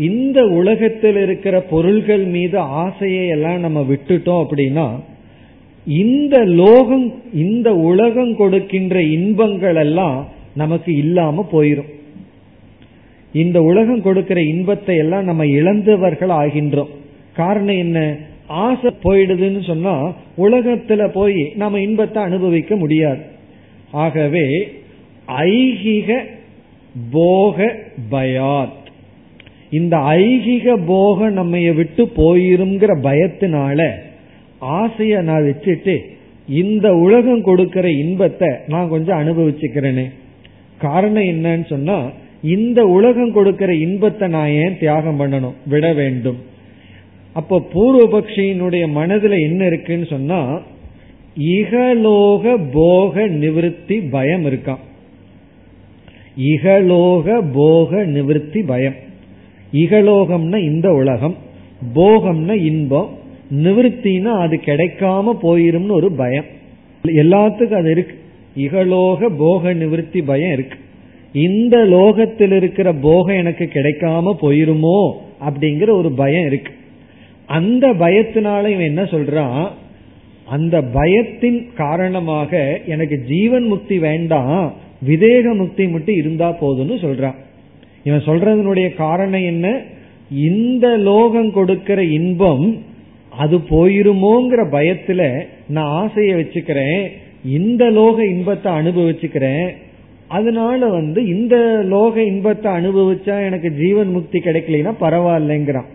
இந்த உலகத்தில் இருக்கிற பொருள்கள் மீது ஆசையை எல்லாம் நம்ம விட்டுட்டோம் அப்படின்னா இந்த லோகம் இந்த உலகம் கொடுக்கின்ற இன்பங்கள் எல்லாம் நமக்கு இல்லாம போயிரும். இந்த உலகம் கொடுக்கிற இன்பத்தை எல்லாம் நம்ம இழந்தவர்கள் ஆகின்றோம். காரணம் என்ன? ஆசை போயிடுதுன்னு சொன்னா உலகத்துல போய் நம்ம இன்பத்தை அனுபவிக்க முடியாது. ஆகவே ஐகிக போக பயாத். இந்த ஐகிக போக நம்ம விட்டு போயிருங்கிற பயத்தினால ஆசைய நான் வச்சுட்டு இந்த உலகம் கொடுக்கிற இன்பத்தை நான் கொஞ்சம் அனுபவிச்சுக்கிறேனே. காரணம் என்னன்னு சொன்னா இந்த உலகம் கொடுக்கிற இன்பத்தை நான் ஏன் தியாகம் பண்ணணும்? விட வேண்டும். அப்போ பூர்வபக்ஷியினுடைய மனதுல என்ன இருக்குன்னு சொன்னா இகலோக போக நிவிருத்தி பயம் இருக்கான் இகலோக போக நிவிருத்தி பயம். இகலோகம்னா இந்த உலகம் போகம்னா இன்பம் நிவர்த்தினா அது கிடைக்காம போயிரும்னு ஒரு பயம். எல்லாத்துக்கும் அது இருக்கு. இகலோக போக நிவிருத்தி பயம் இருக்கு. இந்த லோகத்தில் இருக்கிற போகம் எனக்கு கிடைக்காம போயிருமோ அப்படிங்கிற ஒரு பயம் இருக்கு. அந்த பயத்தினால இவன் என்ன சொல்றான்? அந்த பயத்தின் காரணமாக எனக்கு ஜீவன் முக்தி வேண்டாம் விதேக முக்தி மட்டும் இருந்தா போதும்னு சொல்றான் இவன் சொல்றதனுடைய காரணம் என்ன? இந்த லோகம் கொடுக்கிற இன்பம் அது போயிருமோங்கிற பயத்துல நான் ஆசைய வச்சுக்கிறேன் இந்த லோக இன்பத்தை அனுபவிச்சுக்கிறேன் அதனால வந்து இந்த லோக இன்பத்தை அனுபவிச்சா எனக்கு ஜீவன் முக்தி கிடைக்கலனா பரவாயில்லைங்கிறான்.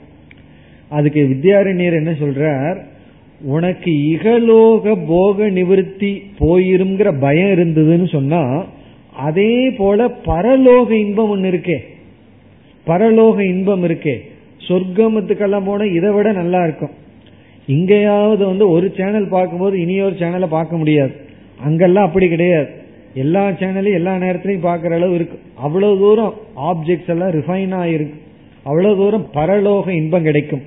அதுக்கு வித்யாரண்யர் என்ன சொல்றார்? உனக்கு இகலோக போக நிவிருத்தி போயிருங்கிற பயம் இருந்ததுன்னு சொன்னா அதே போல பரலோக இன்பம் ஒன்று இருக்கே. பரலோக இன்பம் இருக்கே. சொர்க்கமத்துக்கெல்லாம் போனால் இதை விட நல்லா இருக்கும். இங்கேயாவது வந்து ஒரு சேனல் பார்க்கும்போது இனி ஒரு சேனலை பார்க்க முடியாது. அங்கெல்லாம் அப்படி கிடையாது. எல்லா சேனலையும் எல்லா நேரத்திலையும் பார்க்குற அளவு இருக்கு. அவ்வளவு தூரம் ஆப்ஜெக்ட்ஸ் எல்லாம் ரிஃபைன் ஆயிருக்கு. அவ்வளவு தூரம் பரலோக இன்பம் கிடைக்கும்.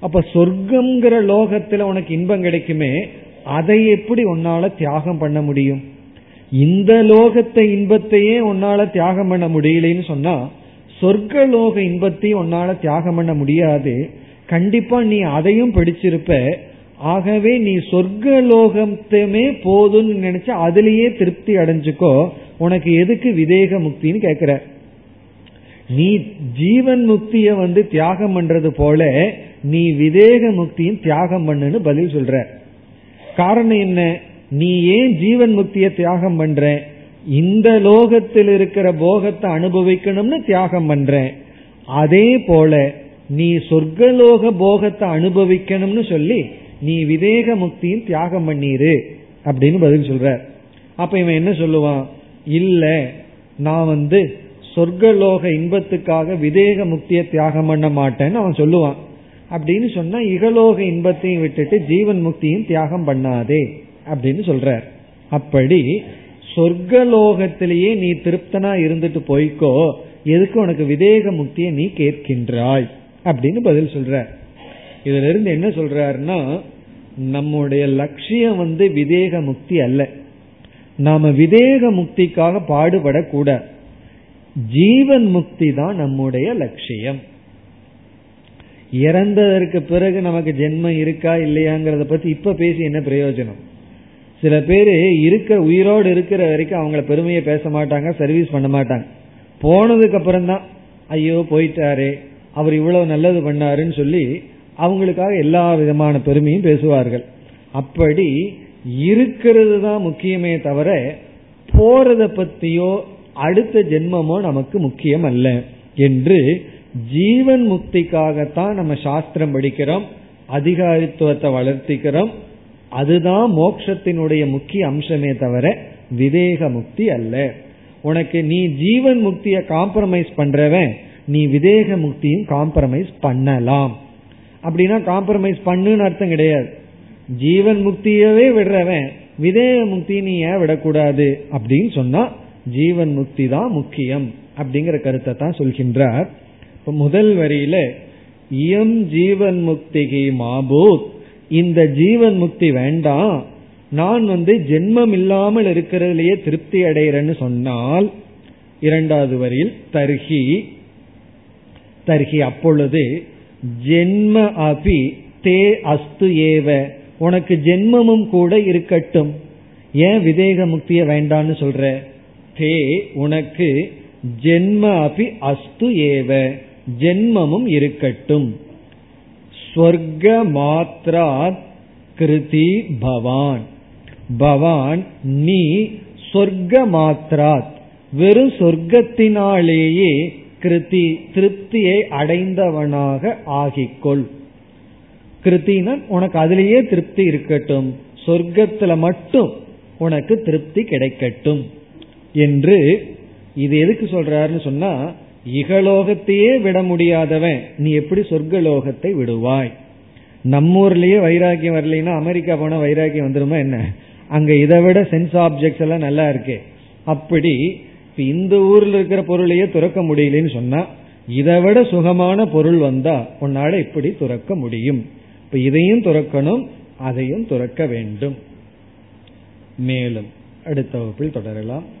அப்ப சொர்க்கம்ங்கிற லோகத்துல உனக்கு இன்பம் கிடைக்குமே அதை எப்படி உன்னால தியாகம் பண்ண முடியும்? இந்த லோகத்தை இன்பத்தையே உன்னால தியாகம் பண்ண முடியலன்னு சொன்னா சொர்க்க லோக இன்பத்தையும் உன்னால தியாகம் பண்ண முடியாது. கண்டிப்பா நீ அதையும் பிடிச்சிருப்ப. ஆகவே நீ சொர்க்க லோகத்தையுமே போதும்னு நினைச்சு அதுலயே திருப்தி அடைஞ்சுக்கோ. உனக்கு எதுக்கு விதேக முக்தின்னு கேக்குற. நீ ஜீவன் முக்திய வந்து தியாகம் பண்றது போல நீ விதேக முக்தியும் தியாகம் பண்ணுன்னு பதில் சொல்ற. காரணம் என்ன? நீ ஏன் ஜீவன் முக்திய தியாகம் பண்ற? இந்த லோகத்தில் இருக்கிற போகத்தை அனுபவிக்கணும்னு தியாகம் பண்ற. அதே போல நீ சொர்க்கலோக போகத்தை அனுபவிக்கணும்னு சொல்லி நீ விதேக முக்தியும் தியாகம் பண்ணிரு அப்படின்னு பதில் சொல்ற அப்ப இவன் என்ன சொல்லுவான்? இல்ல நான் வந்து சொர்க்கலோக இன்பத்துக்காக விதேக முக்தியை தியாகம் பண்ண மாட்டேன்னு அவன் சொல்லுவான். அப்படின்னு சொன்னா இகலோக இன்பத்தையும் விட்டுட்டு ஜீவன் முக்தியும் தியாகம் பண்ணாதே. அப்படின்னு சொல்ற அப்படி சொர்க்கலோகத்திலேயே நீ திருப்தனா இருந்துட்டு போய்க்கோ எதுக்கு உனக்கு விதேக முக்தியை நீ கேட்கின்றாய்? அப்படின்னு பதில் சொல்ற இதுல இருந்து என்ன சொல்றாருன்னா நம்முடைய லட்சியம் வந்து விதேக முக்தி அல்ல. நாம விதேக முக்திக்காக பாடுபடக்கூடாது. ஜீவன் முக்தி தான் நம்முடைய லட்சியம். இறந்ததற்கு பிறகு நமக்கு ஜென்மம் இருக்கா இல்லையாங்கிறத பத்தி இப்ப பேசி என்ன பிரயோஜனம்? சில பேர் இருக்கிற உயிரோடு இருக்கிற வரைக்கும் அவங்கள பெருமையை பேச மாட்டாங்க சர்வீஸ் பண்ண மாட்டாங்க. போனதுக்கு அப்புறம் தான் ஐயோ போயிட்டாரு அவர் இவ்வளவு நல்லது பண்ணாருன்னு சொல்லி அவங்களுக்காக எல்லா விதமான பெருமையும் பேசுவார்கள். அப்படி இருக்கிறது தான் முக்கியமே தவிர போறத பத்தியோ அடுத்த ஜென்மமோ நமக்கு முக்கியம் அல்ல. என்று ஜீவன் முக்திக்காகத்தான் நம்ம சாஸ்திரம் படிக்கிறோம் அதிகாரித்துவத்தை வளர்த்திக்கிறோம் அதுதான் மோட்சத்தினுடைய முக்கிய அம்சமே தவிர விவேக முக்தி அல்ல. உனக்கு நீ ஜீவன் முக்திய காம்ப்ரமைஸ் பண்றவன் நீ விதேக முக்தியும் காம்ப்ரமைஸ் பண்ணலாம். அப்படின்னா காம்ப்ரமைஸ் பண்ணுன்னு அர்த்தம் கிடையாது. ஜீவன் முக்தியவே விடுறவன் விதேக முக்தி நீ ஏன் விடக்கூடாது அப்படின்னு சொன்னா ஜீவன் முக்தி தான் முக்கியம் அப்படிங்கிற கருத்தை தான் சொல்கின்றார். இப்ப முதல் வரியில இயம் ஜீவன் முக்திகி மாபூத். இந்த ஜீவன் முக்தி வேண்டாம். நான் வந்து ஜென்மம் இல்லாமல் இருக்கிறதுலயே திருப்தி அடைகிறேன்னு சொன்னால் இரண்டாவது வரியில் தர்ஹி தர்ஹி அப்பொழுது ஜென்ம அபி தே அஸ்து ஏவ. உனக்கு ஜென்மமும் கூட இருக்கட்டும். ஏன் விதேக முக்திய வேண்டான்னு சொல்ற? தே உனக்கு ஜென்ம அபி அஸ்து ஏவ. ஜென்மமும் இருக்கட்டும். ஸ்வர்க மாத்ராத் கிருதி பவான். பவான் நீ சொர்க்க மாத்ராத் வெறும் சொர்க்கத்தினாலேயே கிருதி திருப்தியை அடைந்தவனாக ஆகிக்கொள். கிருத்தினா உனக்கு அதிலேயே திருப்தி இருக்கட்டும். சொர்க்கத்துல மட்டும் உனக்கு திருப்தி கிடைக்கட்டும். என்று இது எதுக்கு சொல்றாருன்னு சொன்னா இகலோகத்தையே விட முடியாதவன் நீ எப்படி சொர்க்கலோகத்தை விடுவாய்? நம்மூர்லயே வைராக்கியம் வரலைன்னா அமெரிக்கா போனா வைராக்கியம் வந்துருமா என்ன? அங்க இதை விட சென்ஸ் ஆப்ஜெக்ட்ஸ் எல்லாம் நல்லா இருக்கே. அப்படி இந்த ஊர்ல இருக்கிற பொருளையே துறக்க முடியலன்னு சொன்னா இதை விட சுகமான பொருள் வந்தா உன்னால இப்படி துறக்க முடியும். இப்ப இதையும் துறக்கணும் அதையும் துறக்க வேண்டும். மேலும் அடுத்த வகுப்பில் தொடரலாம்.